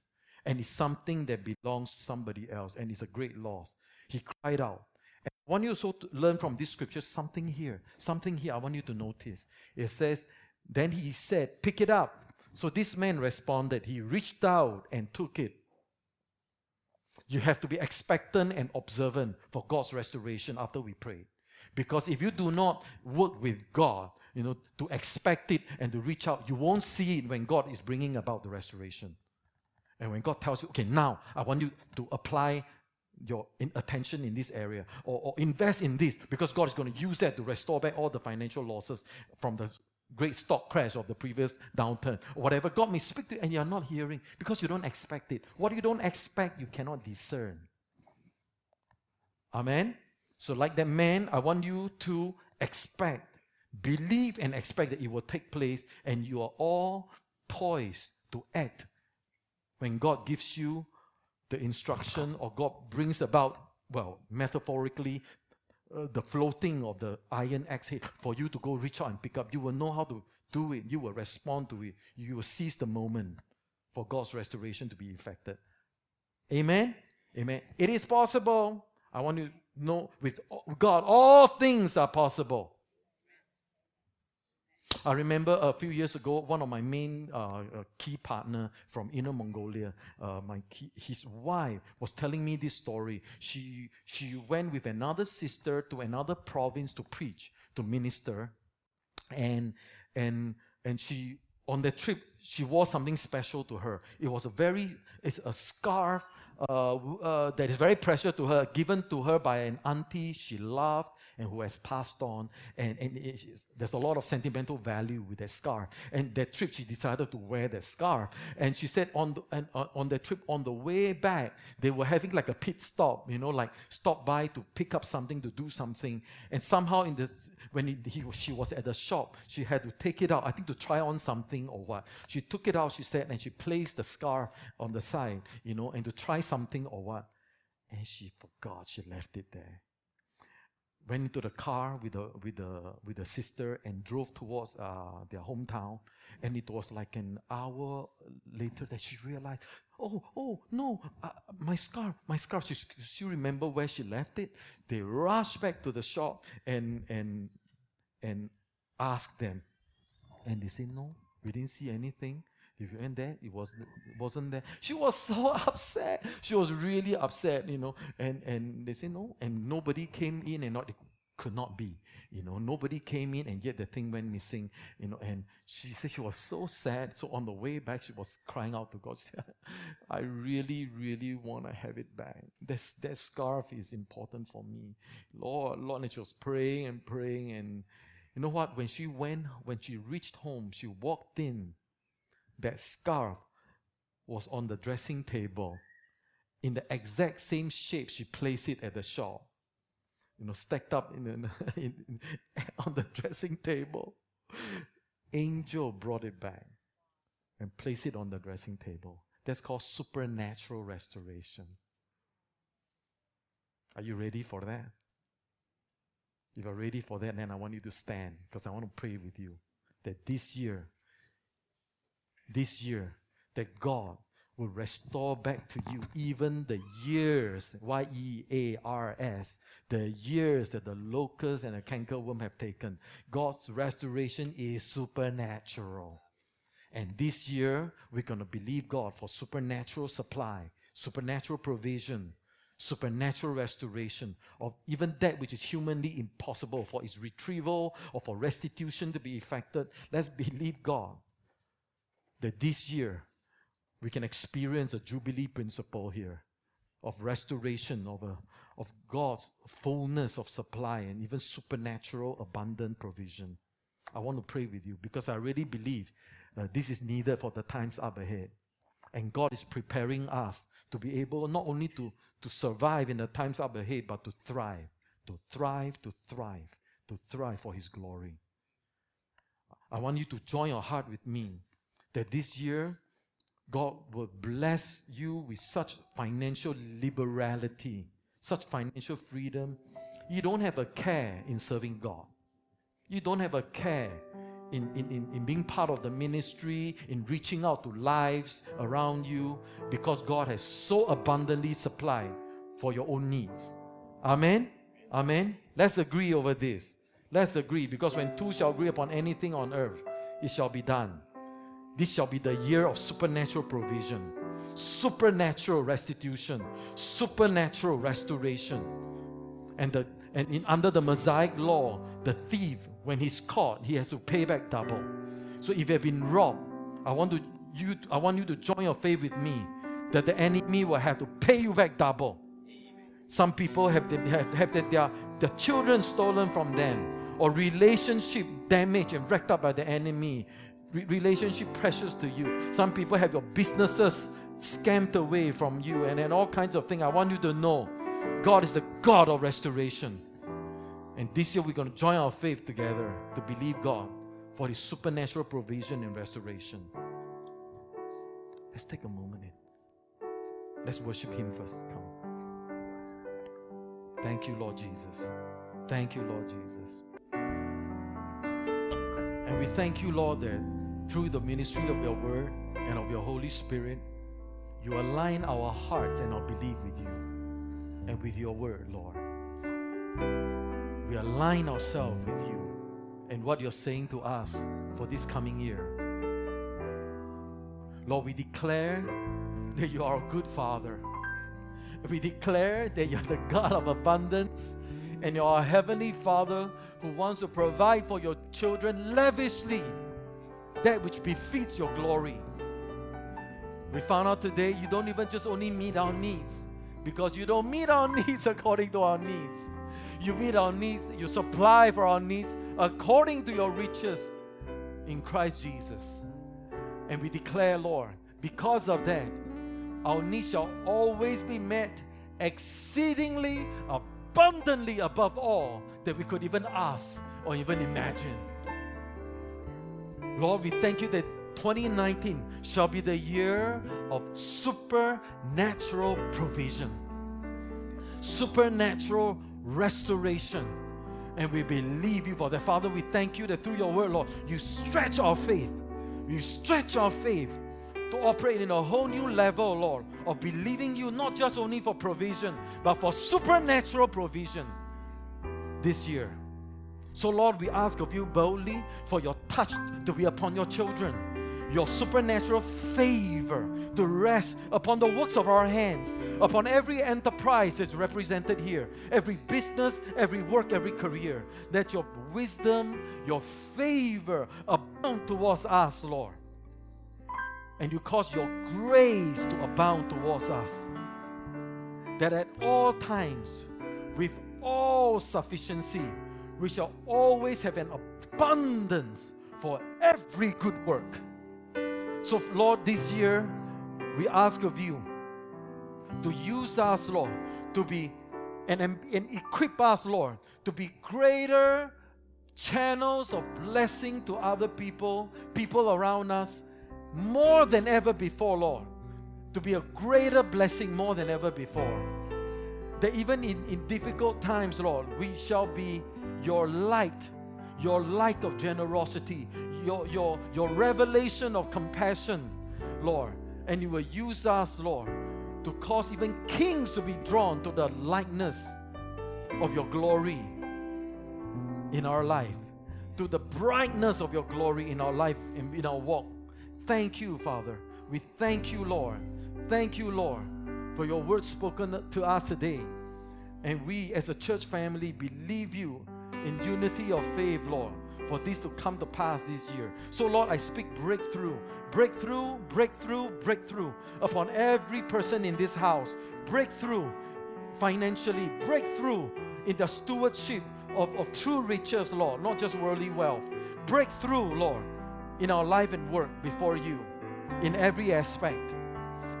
and it's something that belongs to somebody else and it's a great loss. He cried out. And I want you also to learn from this scripture something here. Something here I want you to notice. It says, Then he said, Pick it up. So this man responded. He reached out and took it. You have to be expectant and observant for God's restoration after we pray. Because if you do not work with God, you know, to expect it and to reach out, you won't see it when God is bringing about the restoration. And when God tells you, okay, now I want you to apply your attention in this area or, or invest in this because God is going to use that to restore back all the financial losses from the great stock crash of the previous downturn, whatever. God may speak to you and you're not hearing because you don't expect it. What you don't expect, you cannot discern. Amen? So, like that man, I want you to expect, believe, and expect that it will take place, and you are all poised to act when God gives you the instruction or God brings about, well, metaphorically, uh, the floating of the iron axe head for you to go reach out and pick up. You will know how to do it. You will respond to it. You will seize the moment for God's restoration to be effected. Amen? Amen. It is possible. I want you to know with God, all things are possible. I remember a few years ago, one of my main uh, uh, key partner from Inner Mongolia, uh, my key, his wife was telling me this story. She she went with another sister to another province to preach, to minister, and and and she on the trip she wore something special to her. It was a very it's a scarf uh, uh, that is very precious to her, given to her by an auntie she loved and who has passed on. And, and there's a lot of sentimental value with that scarf. And that trip, she decided to wear that scarf. And she said on the, and, uh, on the trip, on the way back, they were having like a pit stop, you know, like stop by to pick up something, to do something. And somehow in this, when he, he, she was at the shop, she had to take it out, I think to try on something or what. She took it out, she said, and she placed the scarf on the side, you know, and to try something or what. And she forgot she left it there went into the car with the with the with the sister and drove towards uh, their hometown. And it was like an hour later that she realized, oh, oh no, uh, my scarf, my scarf. She, she remember where she left it. They rushed back to the shop and and and asked them, and they said, no, we didn't see anything. If you went there, it was it wasn't there. She was so upset. She was really upset, you know. And and they said no, and nobody came in, and not could not be. You know, nobody came in, and yet the thing went missing. You know, and she said she was so sad. So on the way back, she was crying out to God. She said, "I really, really want to have it back. This that scarf is important for me, Lord, Lord." And she was praying and praying, and you know what? When she went, when she reached home, she walked in that scarf was on the dressing table in the exact same shape she placed it at the shop. You know, stacked up in, in, in on the dressing table. Angel brought it back and placed it on the dressing table. That's called supernatural restoration. Are you ready for that? If you're ready for that, then I want you to stand because I want to pray with you that this year this year that God will restore back to you even the years, Y E A R S, the years that the locusts and the cankerworm have taken. God's restoration is supernatural. And this year, we're going to believe God for supernatural supply, supernatural provision, supernatural restoration of even that which is humanly impossible for its retrieval or for restitution to be effected. Let's believe God that this year we can experience a Jubilee principle here. of restoration, of, a, of God's fullness of supply, and even supernatural, abundant provision. I want to pray with you because I really believe uh, this is needed for the times up ahead. And God is preparing us to be able not only to, to survive in the times up ahead, but to thrive, to thrive, to thrive, to thrive for His glory. I want you to join your heart with me that this year God will bless you with such financial liberality, such financial freedom. You don't have a care in serving God. You don't have a care in, in, in, in being part of the ministry, in reaching out to lives around you, because God has so abundantly supplied for your own needs. Amen? Amen? Let's agree over this. Let's agree, because when two shall agree upon anything on earth, it shall be done. This shall be the year of supernatural provision, supernatural restitution, supernatural restoration. And, the, and in, under the Mosaic law, the thief, when he's caught, he has to pay back double. So if you have been robbed, I want, to, you, I want you to join your faith with me that the enemy will have to pay you back double. Some people have, have, have their, their children stolen from them or relationship damaged and wrecked up by the enemy re- relationship precious to you. Some people have your businesses scammed away from you and, and all kinds of things. I want you to know God is the God of restoration. And this year we're going to join our faith together to believe God for His supernatural provision and restoration. Let's take a moment in. Let's worship Him first. Come. Thank you, Lord Jesus. Thank you, Lord Jesus. And we thank you, Lord, that through the ministry of your word and of your Holy Spirit, you align our hearts and our belief with you and with your word, Lord. We align ourselves with you and what you're saying to us for this coming year. Lord, we declare that you are a good Father. We declare that you're the God of abundance and you're our Heavenly Father who wants to provide for your children lavishly that which befits your glory. We found out today you don't even just only meet our needs because you don't meet our needs according to our needs. You meet our needs, you supply for our needs according to your riches in Christ Jesus. And we declare, Lord, because of that, our needs shall always be met exceedingly abundantly above all that we could even ask or even imagine. Lord, we thank you that 2019 shall be the year of supernatural provision, supernatural restoration. And we believe you for that. Father, we thank you that through your word, Lord, you stretch our faith. You stretch our faith to operate in a whole new level, Lord, of believing you not just only for provision, but for supernatural provision this year. So, Lord, we ask of you boldly for your touch to be upon your children, your supernatural favor to rest upon the works of our hands, upon every enterprise that's represented here, every business, every work, every career. That your wisdom, your favor abound towards us, Lord. And you cause your grace to abound towards us. That at all times, with all sufficiency, we shall always have an abundance for every good work. So, Lord, this year we ask of you to use us, Lord, to be and, and, equip us, Lord, to be greater channels of blessing to other people, people around us, more than ever before, Lord. To be a greater blessing more than ever before. That even in, in difficult times, Lord, we shall be your light, your light of generosity, your, your, your revelation of compassion, Lord. And you will use us, Lord, to cause even kings to be drawn to the likeness of your glory in our life, to the brightness of your glory in our life, in, in our walk. Thank you, Father. We thank you, Lord. Thank you, Lord, for your word spoken to us today. And we, as a church family, believe you in unity of faith, Lord, for this to come to pass this year. So, Lord, I speak breakthrough, breakthrough, breakthrough, breakthrough upon every person in this house. Breakthrough financially, breakthrough in the stewardship of, of true riches, Lord, not just worldly wealth. Breakthrough, Lord, in our life and work before you in every aspect.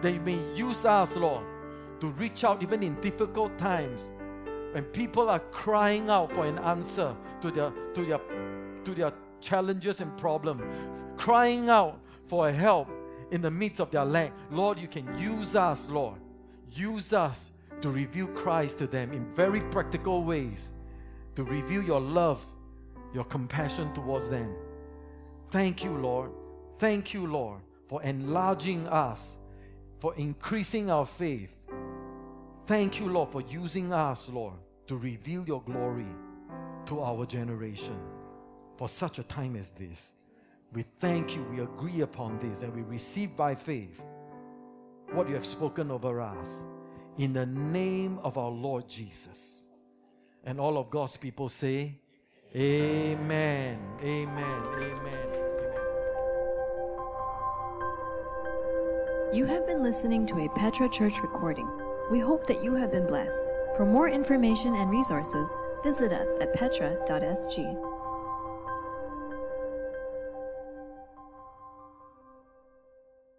That you may use us, Lord, to reach out even in difficult times when people are crying out for an answer to their to their to their challenges and problems, crying out for help in the midst of their lack. Lord, you can use us, Lord. Use us to reveal Christ to them in very practical ways, to reveal your love, your compassion towards them. Thank you, Lord. Thank you, Lord, for enlarging us, for increasing our faith. Thank you, Lord, for using us, Lord, to reveal your glory to our generation for such a time as this. We thank you, we agree upon this, and we receive by faith what you have spoken over us in the name of our Lord Jesus. And all of God's people say, Amen, Amen, Amen. You have been listening to a Petra Church recording. We hope that you have been blessed. For more information and resources, visit us at petra.sg.